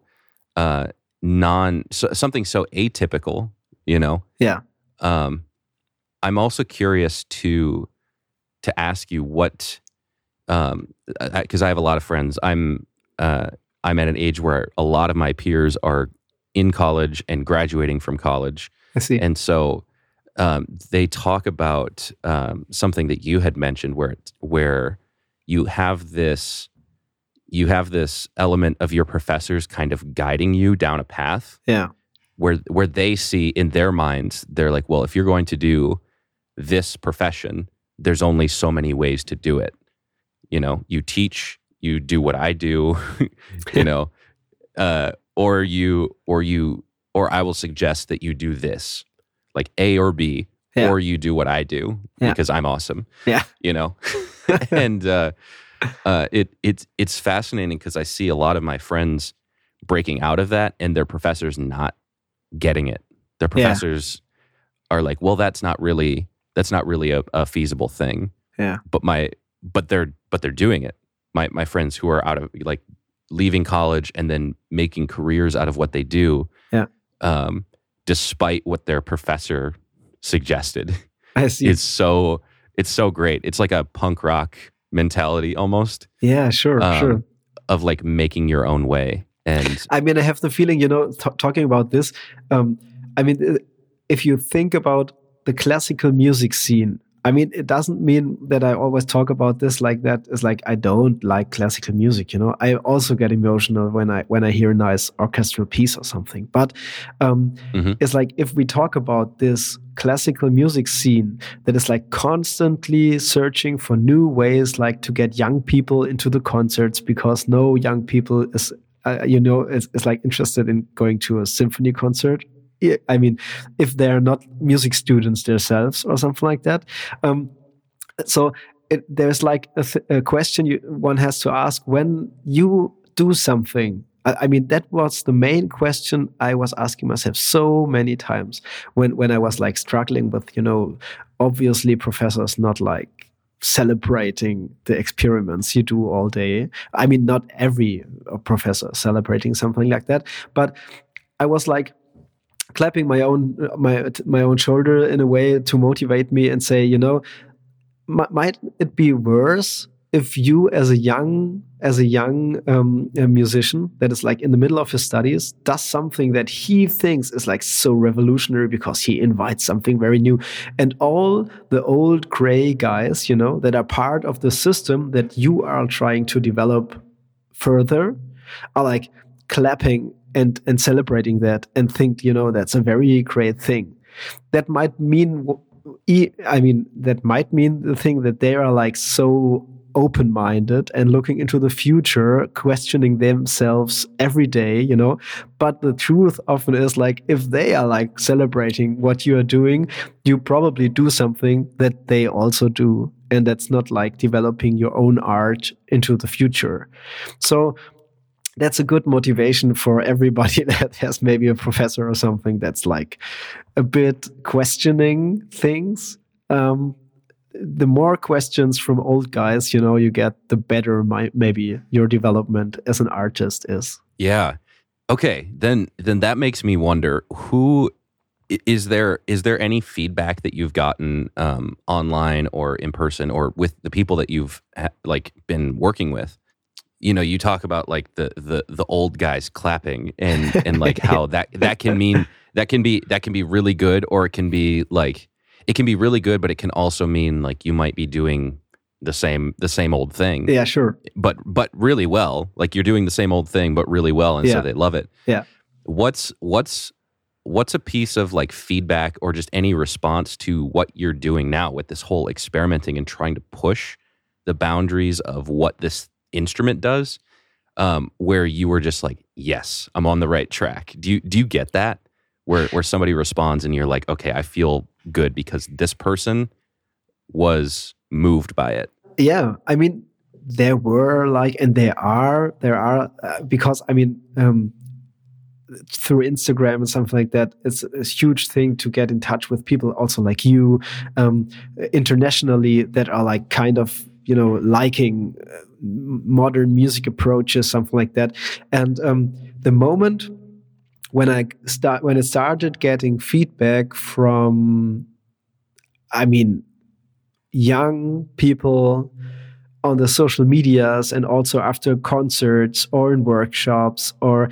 uh non so, something so atypical you know Yeah. um i'm also curious to to ask you what um because I have a lot of friends i'm uh i'm at an age where a lot of my peers are in college and graduating from college I see. and so um, they talk about um, something that you had mentioned where where you have this you have this element of your professors kind of guiding you down a path yeah, where where they see in their minds they're like well if you're going to do this profession there's only so many ways to do it you know you teach you do what i do you know uh, or you or you or i will suggest that you do this like a or b Yeah. or you do what i do Yeah. because i'm awesome Yeah. you know and uh, uh, it it's it's fascinating because i see a lot of my friends breaking out of that and their professors not getting it their Yeah. professors are like well that's not really that's not really a, a feasible thing Yeah. but my but they're but they're doing it my my friends who are out of like leaving college and then making careers out of what they do Yeah. um despite what their professor suggested I see. it's so it's so great it's like a punk rock mentality almost yeah, sure, um, sure. of like making your own way and I mean, I have the feeling, you know, t- talking about this. Um, I mean, uh, if you think about the classical music scene, I mean, it doesn't mean that I always talk about this like that. It's like I don't like classical music. You know, I also get emotional when I when I hear a nice orchestral piece or something. But um, Mhm. it's like if we talk about this classical music scene that is like constantly searching for new ways, like to get young people into the concerts because no young people is uh, you know, is, is like interested in going to a symphony concert. I- mean, if they're not music students themselves or something like that. Um, so it, there's like a, th- a question you, one has to ask when you do something. I, I mean, that was the main question I was asking myself so many times when, when I was like struggling with, you know, obviously professors not like celebrating the experiments you do all day. I mean, not every uh, professor celebrating something like that, but I was like clapping my own my my own shoulder in a way to motivate me and say, you know, might it be worse if you as a young as a young um, a musician that is like in the middle of his studies does something that he thinks is like so revolutionary because he invites something very new. And all the old gray guys you know that are part of the system that you are trying to develop further are like clapping and and celebrating that and think you know that's a very great thing that might mean I mean, that might mean the thing that they are like so open minded and looking into the future, questioning themselves every day, you know. But the truth often is like, if they are like celebrating what you are doing, you probably do something that they also do. And that's not like developing your own art into the future. So, that's a good motivation for everybody that has maybe a professor or something that's like a bit questioning things. Um, the more questions from old guys, you know, you get, the better my, maybe your development as an artist is. Yeah. Okay. Then then that makes me wonder who is there is there any feedback that you've gotten um, online or in person or with the people that you've like been working with? You know, you talk about like the the the old guys clapping and and like how that that can mean that can be that can be really good or it can be like it can be really good, but it can also mean like you might be doing the same the same old thing. Yeah, sure. But but really well. Like you're doing the same old thing, but really well, and yeah. so they love it. Yeah. What's what's what's a piece of like feedback or just any response to what you're doing now with this whole experimenting and trying to push the boundaries of what this instrument does? Um, where you were just like, yes, I'm on the right track. Do you do you get that? Where where somebody responds and you're like, okay, I feel good because this person was moved by it. Yeah, I mean, there were like, and there are, there are, uh, because I mean, um, through Instagram and something like that, it's a huge thing to get in touch with people also like you, um, internationally that are like kind of you know liking uh, modern music approaches, something like that. And um, the moment when I start when I started getting feedback from, I mean, young people on the social medias and also after concerts or in workshops or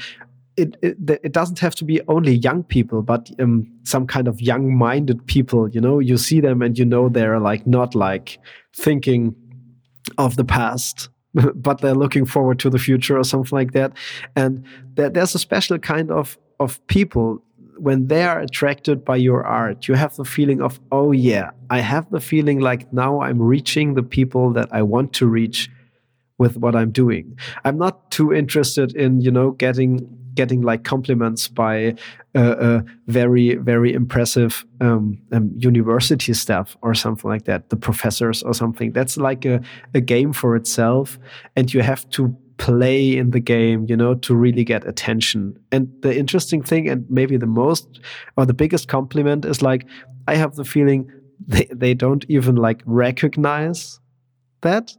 it, it, it doesn't have to be only young people, but um, some kind of young-minded people. You know, you see them and you know they're like not like thinking of the past, but they're looking forward to the future or something like that. And there, there's a special kind of of people when they are attracted by your art, you have the feeling of, oh yeah, I have the feeling like now I'm reaching the people that I want to reach with what I'm doing. I'm not too interested in, you know, getting getting like compliments by uh, uh, very very impressive um, um, university staff or something like that, the professors or something. That's like a, a game for itself, and you have to play in the game, you know, to really get attention. And the interesting thing, and maybe the most or the biggest compliment, is like, I have the feeling they, they don't even like recognize that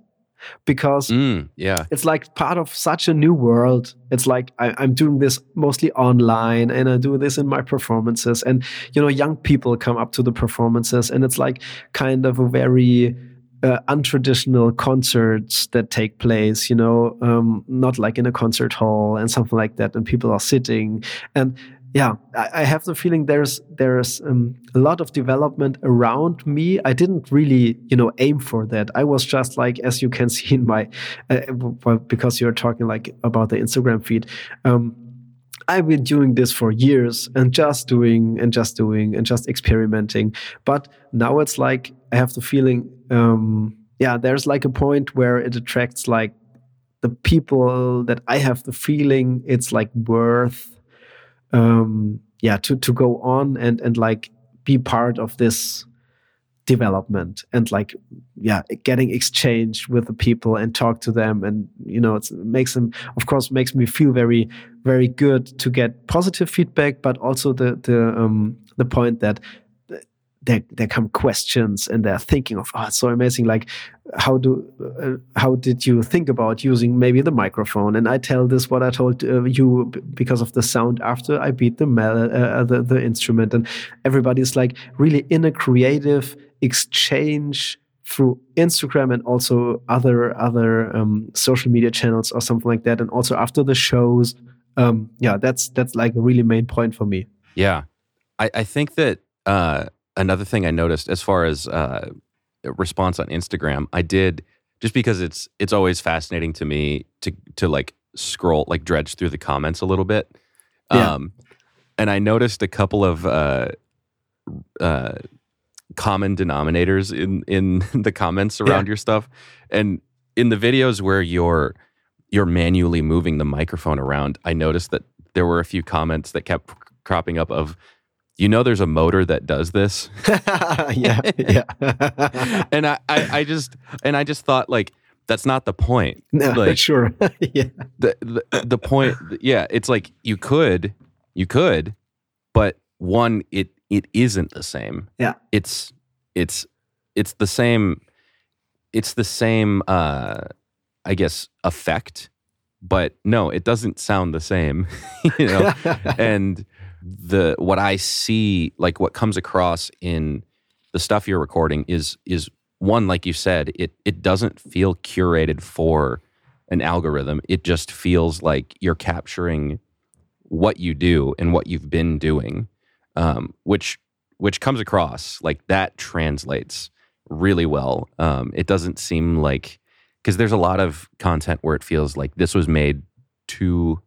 because mm, yeah. it's like part of such a new world. It's like I, am doing this mostly online and i do this in my performances. And you know young people come up to the performances and it's like kind of a very uh, untraditional concerts that take place, you know, um, not like in a concert hall and something like that, and people are sitting. And yeah, I, I have the feeling there's there's um, a lot of development around me. I didn't really, you know, aim for that. I was just like, as you can see in my, uh, because you're talking like about the Instagram feed. Um, I've been doing this for years and just doing and just doing and just experimenting. But now it's like I have the feeling, um, yeah, there's like a point where it attracts like the people that I have the feeling it's like worth, um, yeah, to to go on and and like be part of this development and like yeah getting exchange with the people and talk to them and you know it makes them of course makes me feel very very good to get positive feedback but also the the um the point that there, there come questions and they're thinking of oh it's so amazing like how do uh, how did you think about using maybe the microphone and i tell this what i told uh, you because of the sound after i beat the, uh, the the instrument and everybody's like really in a creative exchange through Instagram and also other other um, social media channels or something like that, and also after the shows. Um, yeah, that's that's like a really main point for me. Yeah, I, I think that uh, another thing I noticed as far as uh, response on Instagram, I did just because it's it's always fascinating to me to to like scroll like dredge through the comments a little bit. Yeah. Um, and I noticed a couple of uh, uh, common denominators in in the comments around Yeah. your stuff, and in the videos where you're you're manually moving the microphone around. I noticed that there were a few comments that kept cropping up of, you know, there's a motor that does this, yeah, yeah. and I, I I just and I just thought like that's not the point. no, like- sure. yeah, the, the the point yeah it's like you could you could but one it it isn't the same Yeah. it's it's it's the same it's the same uh i guess effect but no it doesn't sound the same you know and the what i see like what comes across in the stuff you're recording is is one like you said it it doesn't feel curated for an algorithm. It just feels like you're capturing what you do and what you've been doing um, which which comes across like that translates really well. Um, it doesn't seem like because there's a lot of content where it feels like this was made to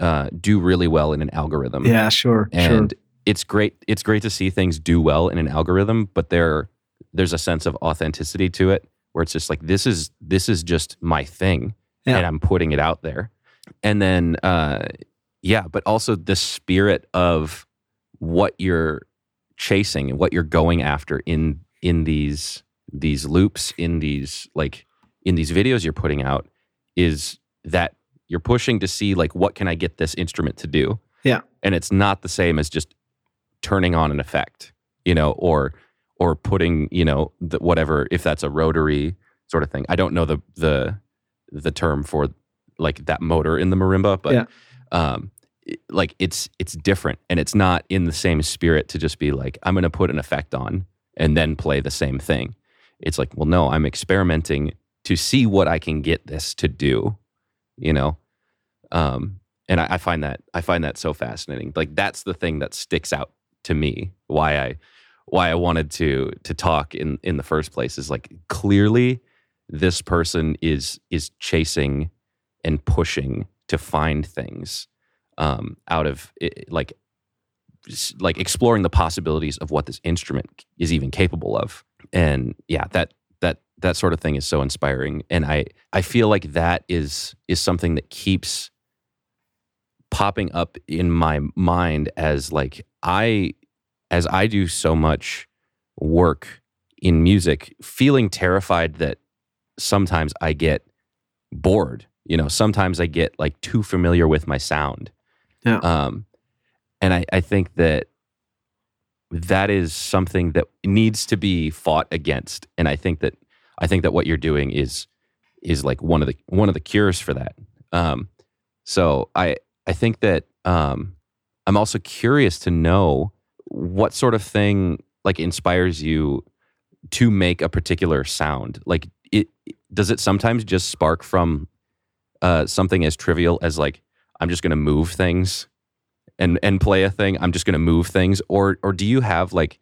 uh, do really well in an algorithm. Yeah, sure, and it's great it's great to see things do well in an algorithm but there there's a sense of authenticity to it where it's just like this is this is just my thing Yeah. and i'm putting it out there. And then uh yeah but also the spirit of what you're chasing and what you're going after in in these these loops in these like in these videos you're putting out is that you're pushing to see like what can i get this instrument to do? Yeah. and it's not the same as just turning on an effect you know or or putting you know the, whatever if that's a rotary sort of thing. I don't know the the the term for like that motor in the marimba but Yeah. um like it's it's different. And it's not in the same spirit to just be like i'm going to put an effect on and then play the same thing. It's like well no i'm experimenting to see what i can get this to do you know? Um and I, I find that i find that so fascinating. Like that's the thing that sticks out to me why i why i wanted to to talk in in the first place is like clearly this person is is chasing and pushing to find things um out of it, like like exploring the possibilities of what this instrument is even capable of. And yeah that that sort of thing is so inspiring and i i feel like that is is something that keeps popping up in my mind as like i as i do so much work in music feeling terrified that sometimes i get bored you know sometimes i get like too familiar with my sound Yeah. um and i i think that that is something that needs to be fought against and i think that i think that what you're doing is is like one of the one of the cures for that. Um so i i think that um i'm also curious to know what sort of thing like inspires you to make a particular sound? Like it does it sometimes just spark from uh something as trivial as like i'm just going to move things and and play a thing i'm just going to move things? Or or do you have like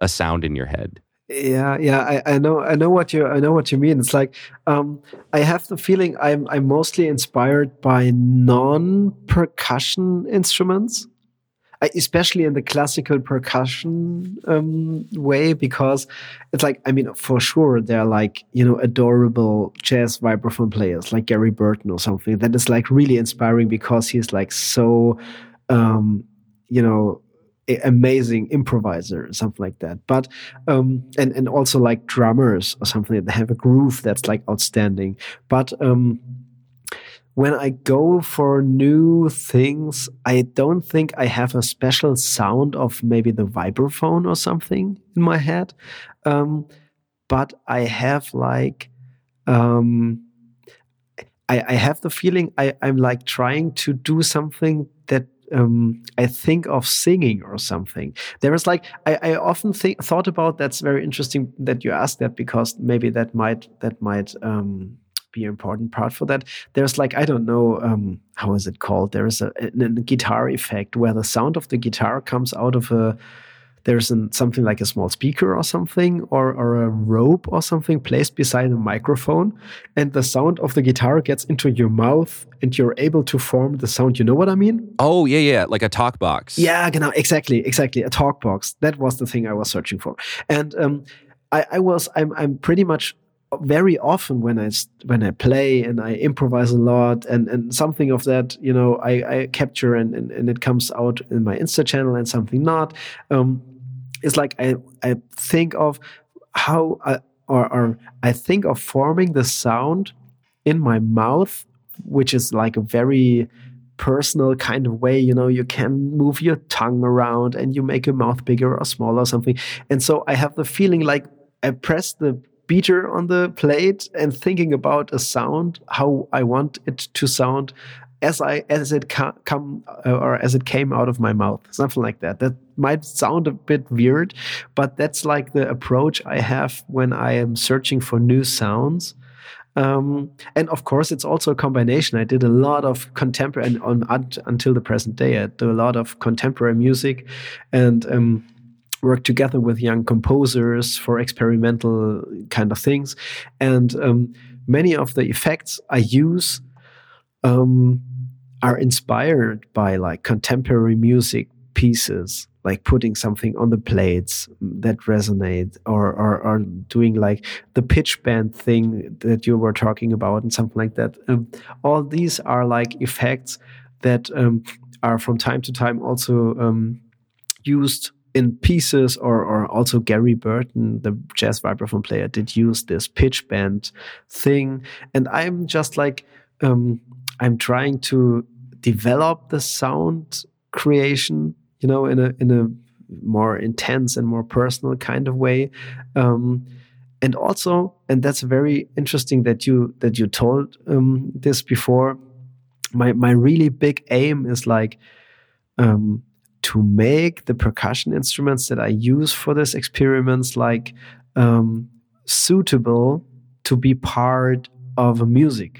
a sound in your head Yeah, yeah, I, I know, I know what you, I know what you mean. It's like um, I have the feeling I'm, I'm mostly inspired by non-percussion instruments, especially in the classical percussion um, way, because it's like, I mean, for sure, they're like you know adorable jazz vibraphone players like Gary Burton or something. That is like really inspiring because he's like so, um, you know, amazing improviser or something like that. But um, and and also like drummers or something that have a groove that's like outstanding. But um, when I go for new things, I don't think I have a special sound of maybe the vibraphone or something in my head. Um, but I have like um, I, have the feeling I, I'm like trying to do something that um, I think of singing or something. There is like I, I often thought about that's very interesting that you asked that because maybe that might that might um, be an important part for that. There's like I don't know um, how is it called. There is a, a, a guitar effect where the sound of the guitar comes out of a there's an, something like a small speaker or something, or, or a rope or something placed beside a microphone, and the sound of the guitar gets into your mouth, and you're able to form the sound. You know what I mean? Oh yeah, yeah, like a talk box. Yeah, genau, exactly, exactly, a talk box. That was the thing I was searching for, and um, I, I was, I'm, I'm pretty much very often when I when I play and I improvise a lot and and something of that you know I, I capture and, and, and it comes out in my Insta channel and something not. Um, it's like I I think of how I, or or I think of forming the sound in my mouth, which is like a very personal kind of way. You know, you can move your tongue around and you make your mouth bigger or smaller or something. And so I have the feeling like I press the beater on the plate and thinking about a sound, how I want it to sound as I as it come uh, or as it came out of my mouth, something like that. That might sound a bit weird, but that's like the approach I have when I am searching for new sounds. Um, and of course, it's also a combination. I did a lot of contemporary, and on, until the present day, I do a lot of contemporary music, and um, work together with young composers for experimental kind of things. And um, many of the effects I use um, are inspired by like contemporary music pieces like putting something on the plates that resonate or, or, or doing like the pitch bend thing that you were talking about and something like that um, all these are like effects that um, are from time to time also um, used in pieces or, or also Gary Burton, the jazz vibraphone player, did use this pitch bend thing. And I'm just like, um, I'm trying to develop the sound creation, you know, in a in a more intense and more personal kind of way. Um, and also, and that's very interesting that you that you told um, this before. My my really big aim is like um, to make the percussion instruments that I use for this experiments like um, suitable to be part of music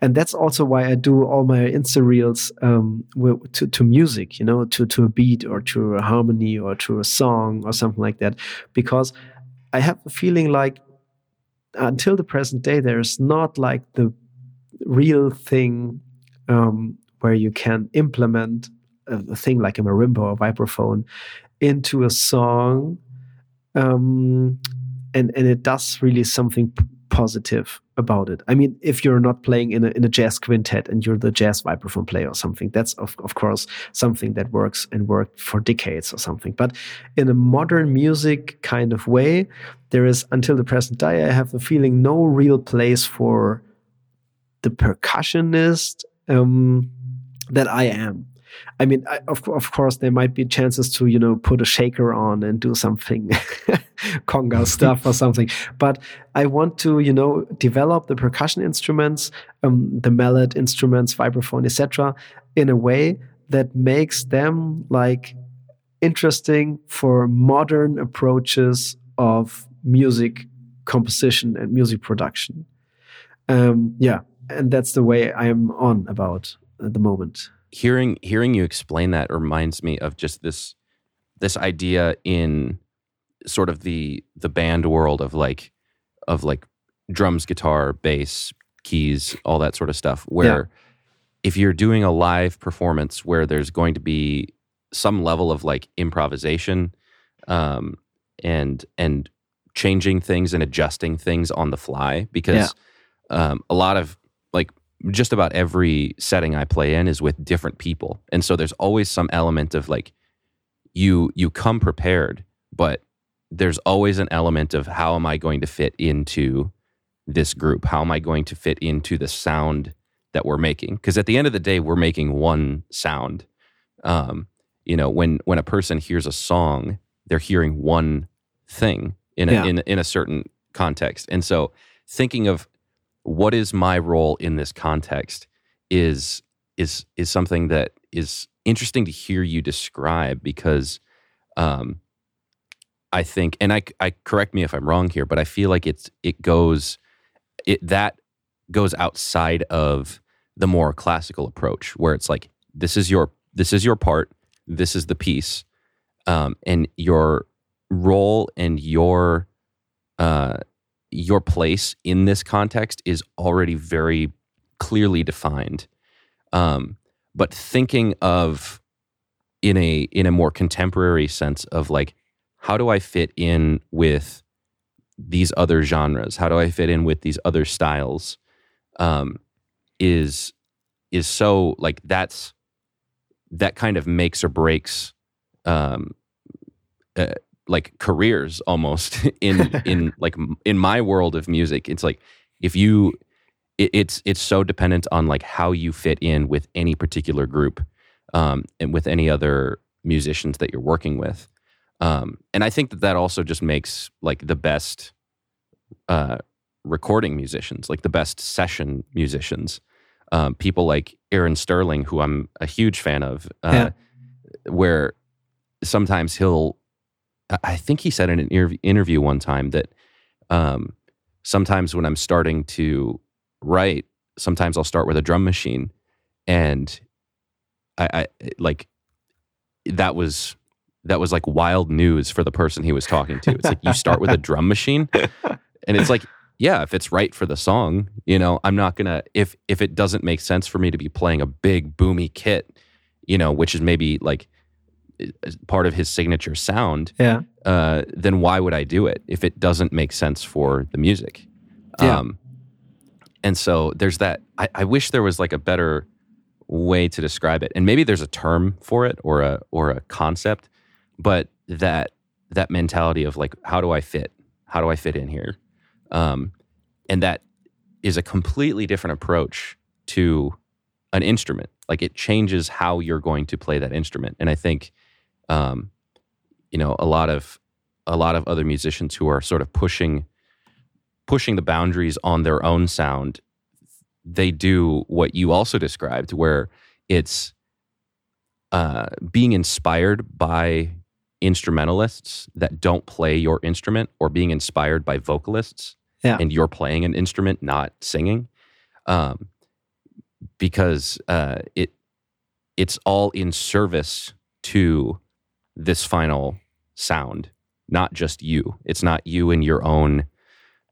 and that's also why I do all my Insta reels um, to, to music, you know, to to a beat or to a harmony or to a song or something like that, because I have a feeling like until the present day there's not like the real thing um, where you can implement a, a, thing like a marimba or vibraphone into a song um, and and it does really something positive about it. I mean, if you're not playing in a, in a jazz quintet and you're the jazz vibraphone player or something, that's of, of course something that works and worked for decades or something. But in a modern music kind of way, there is until the present day, I have the feeling no real place for the percussionist um, that I am. I mean, I, of of course, there might be chances to you know put a shaker on and do something conga stuff or something. But I want to you know develop the percussion instruments, um, the mallet instruments, vibraphone, etc., in a way that makes them like interesting for modern approaches of music composition and music production. Um, yeah, and that's the way I am on about at the moment hearing hearing you explain that reminds me of just this this idea in sort of the the band world of like of like drums, guitar, bass, keys, all that sort of stuff. Where yeah. if you're doing a live performance where there's going to be some level of like improvisation um, and and changing things and adjusting things on the fly because yeah. um, a lot of like just about every setting I play in is with different people. And so there's always some element of like you you come prepared, but there's always an element of how am I going to fit into this group? How am I going to fit into the sound that we're making? Because at the end of the day, we're making one sound. Um, you know, when when a person hears a song, they're hearing one thing in a, yeah. in in a certain context. And so thinking of what is my role in this context is is is something that is interesting to hear you describe because um, I think, and I, I correct me if I'm wrong here, but I feel like it's it goes it that goes outside of the more classical approach where it's like this is your this is your part, this is the piece, um, and your role and your uh, your place in this context is already very clearly defined. Um, but thinking of in a in a more contemporary sense of like how do I fit in with these other genres? How do I fit in with these other styles? Um, is is so like that's that kind of makes or breaks um, uh, like careers almost in in like in my world of music. It's like if you it, it's it's so dependent on like how you fit in with any particular group um, and with any other musicians that you're working with. Um, and I think that that also just makes like the best uh, recording musicians, like the best session musicians. Um, people like Aaron Sterling, who I'm a huge fan of, uh, yeah. where sometimes he'll, I think he said in an interview one time that um, sometimes when I'm starting to write, sometimes I'll start with a drum machine, and I, I like that was that was like wild news for the person he was talking to. It's like you start with a drum machine, and it's like yeah, if it's right for the song, you know, I'm not gonna if if it doesn't make sense for me to be playing a big boomy kit, you know, which is maybe like part of his signature sound. Yeah. Uh, then why would I do it if it doesn't make sense for the music? Yeah. Um, and so there's that. I, I wish there was like a better way to describe it, and maybe there's a term for it or a or a concept, but that that mentality of like, how do I fit? How do I fit in here? Um, and that is a completely different approach to an instrument. Like it changes how you're going to play that instrument. And I think, um, you know, a lot of a lot of other musicians who are sort of pushing pushing the boundaries on their own sound, they do what you also described, where it's uh, being inspired by instrumentalists that don't play your instrument or being inspired by vocalists yeah. and you're playing an instrument, not singing, um, because uh, it it's all in service to this final sound, not just you. It's not you in your own,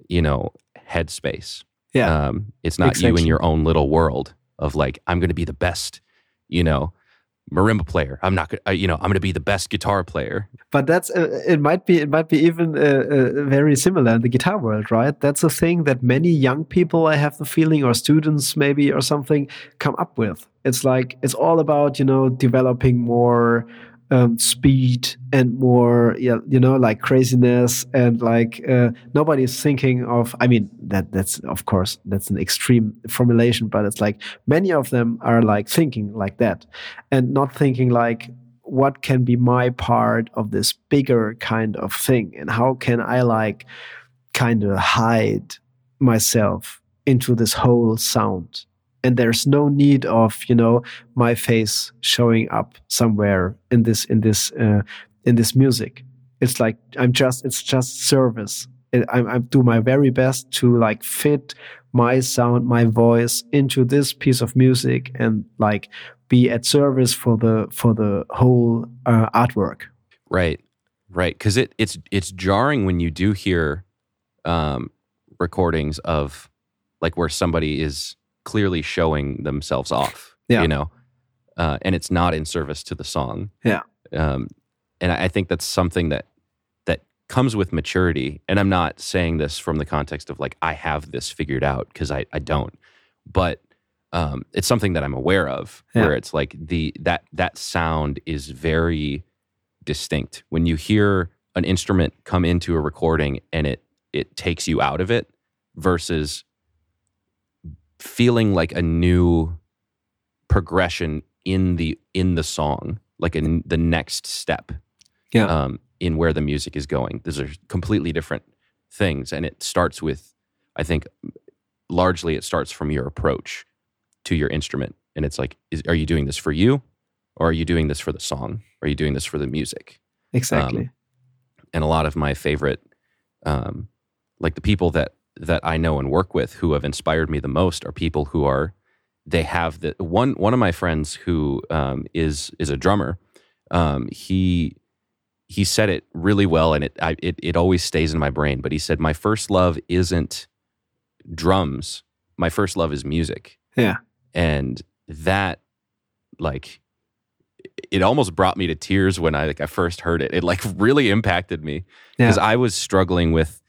you know, headspace. Yeah, um, it's not exactly. you in your own little world of like I'm going to be the best, you know, marimba player. I'm not gonna, you know, I'm going to be the best guitar player. But that's uh, it. Might be it might be even uh, uh, very similar in the guitar world, right? That's a thing that many young people, I have the feeling, or students maybe or something, come up with. It's like it's all about you know developing more um, speed and more, yeah, you know, like craziness and like uh, nobody's thinking of. I mean, that that's of course that's an extreme formulation, but it's like many of them are like thinking like that, and not thinking like what can be my part of this bigger kind of thing, and how can I like kind of hide myself into this whole sound and there's no need of you know my face showing up somewhere in this in this uh, in this music. It's like i'm just it's just service. I, I do my very best to like fit my sound my voice into this piece of music and like be at service for the for the whole uh, artwork. Right. Right. Because it it's it's jarring when you do hear um recordings of like where somebody is clearly showing themselves off. Yeah. You know, uh, and it's not in service to the song. Yeah. Um, and I think that's something that that comes with maturity. And I'm not saying this from the context of like I have this figured out because I I don't, but um, it's something that I'm aware of yeah. where it's like the that that sound is very distinct when you hear an instrument come into a recording and it it takes you out of it versus feeling like a new progression in the in the song, like in the next step. Yeah. Um, in where the music is going. Those are completely different things, and it starts with, I think, largely it starts from your approach to your instrument and it's like, is, are you doing this for you, or are you doing this for the song? Are you doing this for the music? Exactly. Um, and a lot of my favorite, um, like the people that that I know and work with who have inspired me the most are people who are they have the one one of my friends who um, is is a drummer. Um, he he said it really well, and it I, it it always stays in my brain. But he said, "My first love isn't drums. My first love is music." Yeah, and that like it almost brought me to tears when I like I first heard it. It like really impacted me because yeah. I was struggling with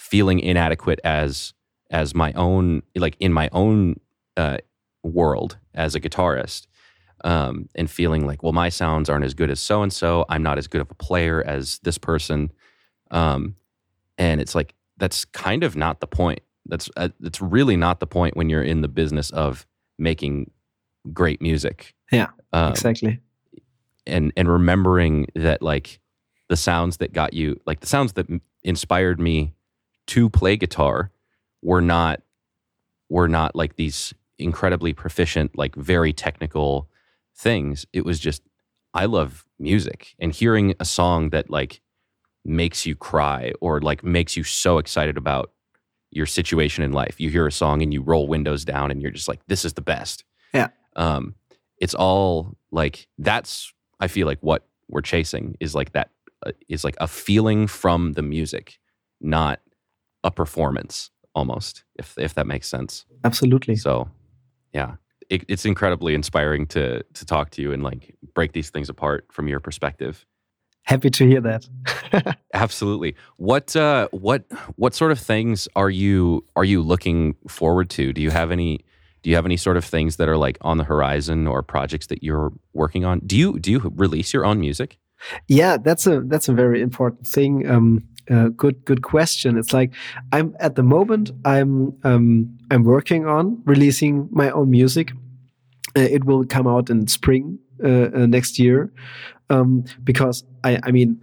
feeling inadequate as as my own like in my own uh, world as a guitarist um, and feeling like well my sounds aren't as good as so and so i'm not as good of a player as this person. Um, and it's like that's kind of not the point. That's uh, that's really not the point when you're in the business of making great music. Yeah um, exactly. and and remembering that like the sounds that got you like the sounds that inspired me to play guitar were not were not like these incredibly proficient, like very technical things. It was just, I love music and hearing a song that like makes you cry or like makes you so excited about your situation in life. You hear a song and you roll windows down and you're just like, this is the best. Yeah. Um, it's all like, that's, I feel like what we're chasing is like that uh, is like a feeling from the music, not a performance almost, if, if that makes sense. Absolutely. So yeah it, it's incredibly inspiring to to talk to you and like break these things apart from your perspective. Happy to hear that. Absolutely. What uh what what sort of things are you are you looking forward to? Do you have any do you have any sort of things that are like on the horizon or projects that you're working on? Do you do you release your own music? Yeah that's a that's a very important thing. Um uh, good good question. It's like I'm at the moment I'm um, I'm working on releasing my own music. Uh, it will come out in spring uh, uh, next year um, because I I mean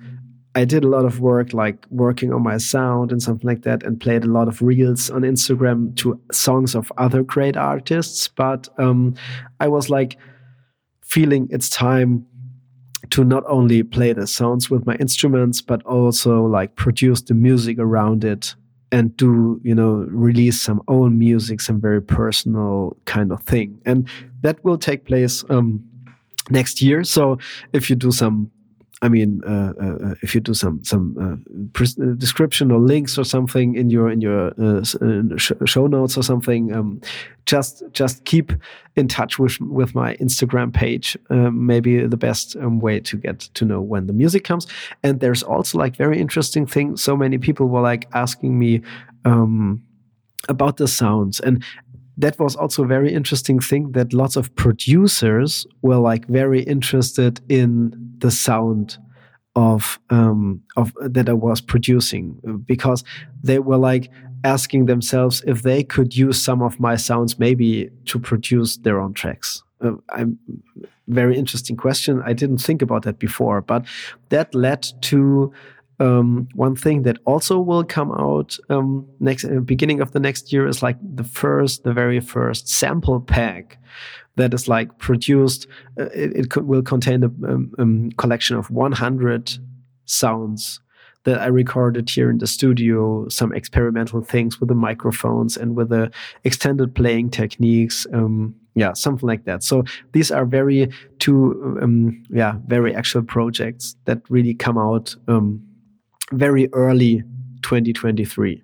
I did a lot of work like working on my sound and something like that and played a lot of reels on Instagram to songs of other great artists. But um, I was like feeling it's time to not only play the sounds with my instruments but also like produce the music around it and do you know release some own music some very personal kind of thing. And that will take place um, next year. So if you do some I mean, uh, uh, if you do some some uh, uh, description or links or something in your in your uh, uh, sh show notes or something, um, just just keep in touch with with my Instagram page. maybe the best um, way to get to know when the music comes. And there's also like very interesting thing. So many people were like asking me. Um, about the sounds and that was also a very interesting thing that lots of producers were like very interested in the sound of um, of that I was producing because they were like asking themselves if they could use some of my sounds maybe to produce their own tracks. Uh, I'm very interesting question. I didn't think about that before, but that led to um, one thing that also will come out um, next uh, beginning of the next year is like the first, the very first sample pack that is like produced. Uh, it, it could, will contain a um, um collection of 100 sounds that I recorded here in the studio, some experimental things with the microphones and with the extended playing techniques. Um, yeah, something like that. So these are very two, um, yeah, very actual projects that really come out um, very early 2023.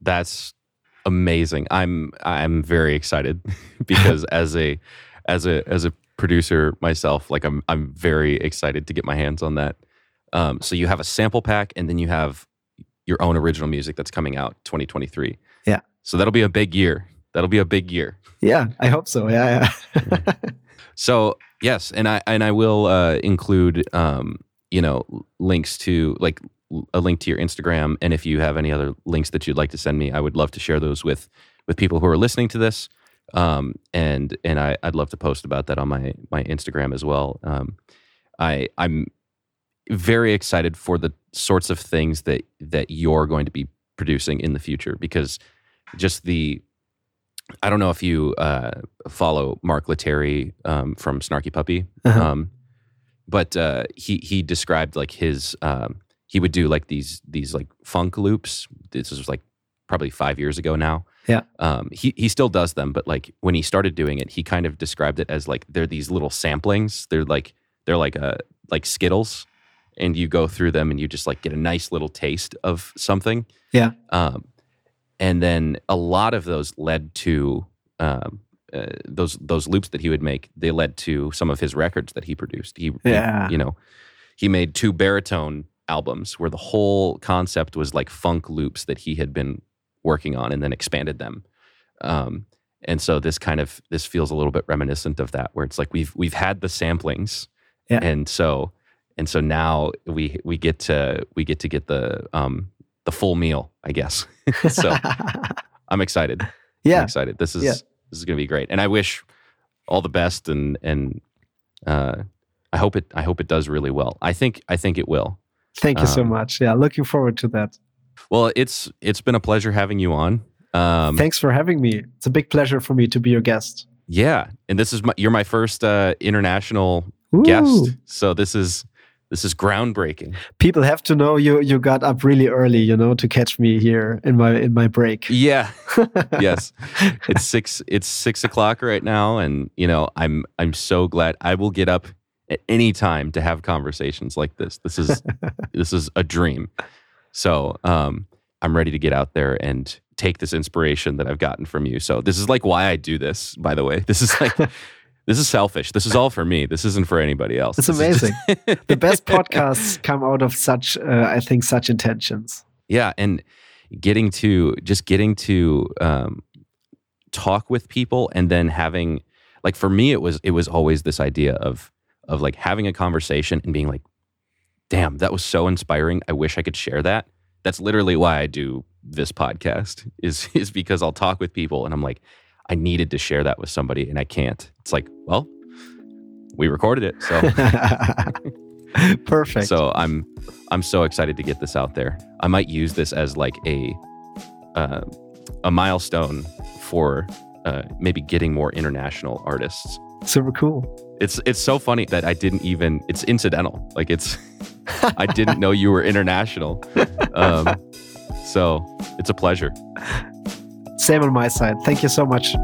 That's amazing. I'm I'm very excited because as a as a as a producer myself, like I'm I'm very excited to get my hands on that. Um, so you have a sample pack, and then you have your own original music that's coming out 2023. Yeah. So that'll be a big year. That'll be a big year. Yeah, I hope so. Yeah, yeah. so yes, and I and I will uh, include um, you know links to like a link to your Instagram, and if you have any other links that you'd like to send me, I would love to share those with with people who are listening to this. Um, and and I, would love to post about that on my my Instagram as well. Um, I I'm very excited for the sorts of things that that you're going to be producing in the future because just the I don't know if you uh, follow Mark Lettieri um, from Snarky Puppy, Uh-huh. um, but uh, he he described like his um, he would do like these these like funk loops. This was like probably five years ago now. Yeah. Um, he he still does them, but like when he started doing it, he kind of described it as like they're these little samplings. They're like they're like uh like Skittles, and you go through them and you just like get a nice little taste of something. Yeah. Um, and then a lot of those led to um, uh, those those loops that he would make. They led to some of his records that he produced. He, he- Yeah. you know, he made two baritone albums where the whole concept was like funk loops that he had been working on and then expanded them. Um, and so this kind of this feels a little bit reminiscent of that, where it's like we've we've had the samplings, Yeah. and so and so now we we get to we get to get the um, the full meal, I guess. so I'm excited. I'm yeah. excited. This is Yeah. this is going to be great, and I wish all the best, and and uh, I hope it I hope it does really well. I think I think it will. Thank you so Um, much. Yeah, looking forward to that. Well, it's it's been a pleasure having you on. Um, Thanks for having me. It's a big pleasure for me to be your guest. yeah, and this is my, you're my first uh, international Ooh. guest, so this is this is groundbreaking. People have to know you you got up really early, you know, to catch me here in my in my break. Yeah, yes, it's six it's six o'clock right now, and you know I'm I'm so glad I will get up at any time to have conversations like this. This is this is a dream. So um, I'm ready to get out there and take this inspiration that I've gotten from you. So this is like why I do this. By the way, this is like this is selfish. This is all for me. This isn't for anybody else. It's This is just- amazing. the best podcasts come out of such, uh, I think, such intentions. yeah and getting to just getting to um, talk with people and then having like for me it was it was always this idea of of like having a conversation and being like damn that was so inspiring i wish i could share that that's literally why i do this podcast is is because i'll talk with people and i'm like i needed to share that with somebody and i can't it's like well we recorded it so Perfect. so I'm I'm so excited to get this out there. I might use this as like a uh, a milestone for uh, maybe getting more international artists. Super cool. It's it's so funny that I didn't even it's incidental. Like it's I didn't know you were international. Um, so it's a pleasure. Same on my side. Thank you so much.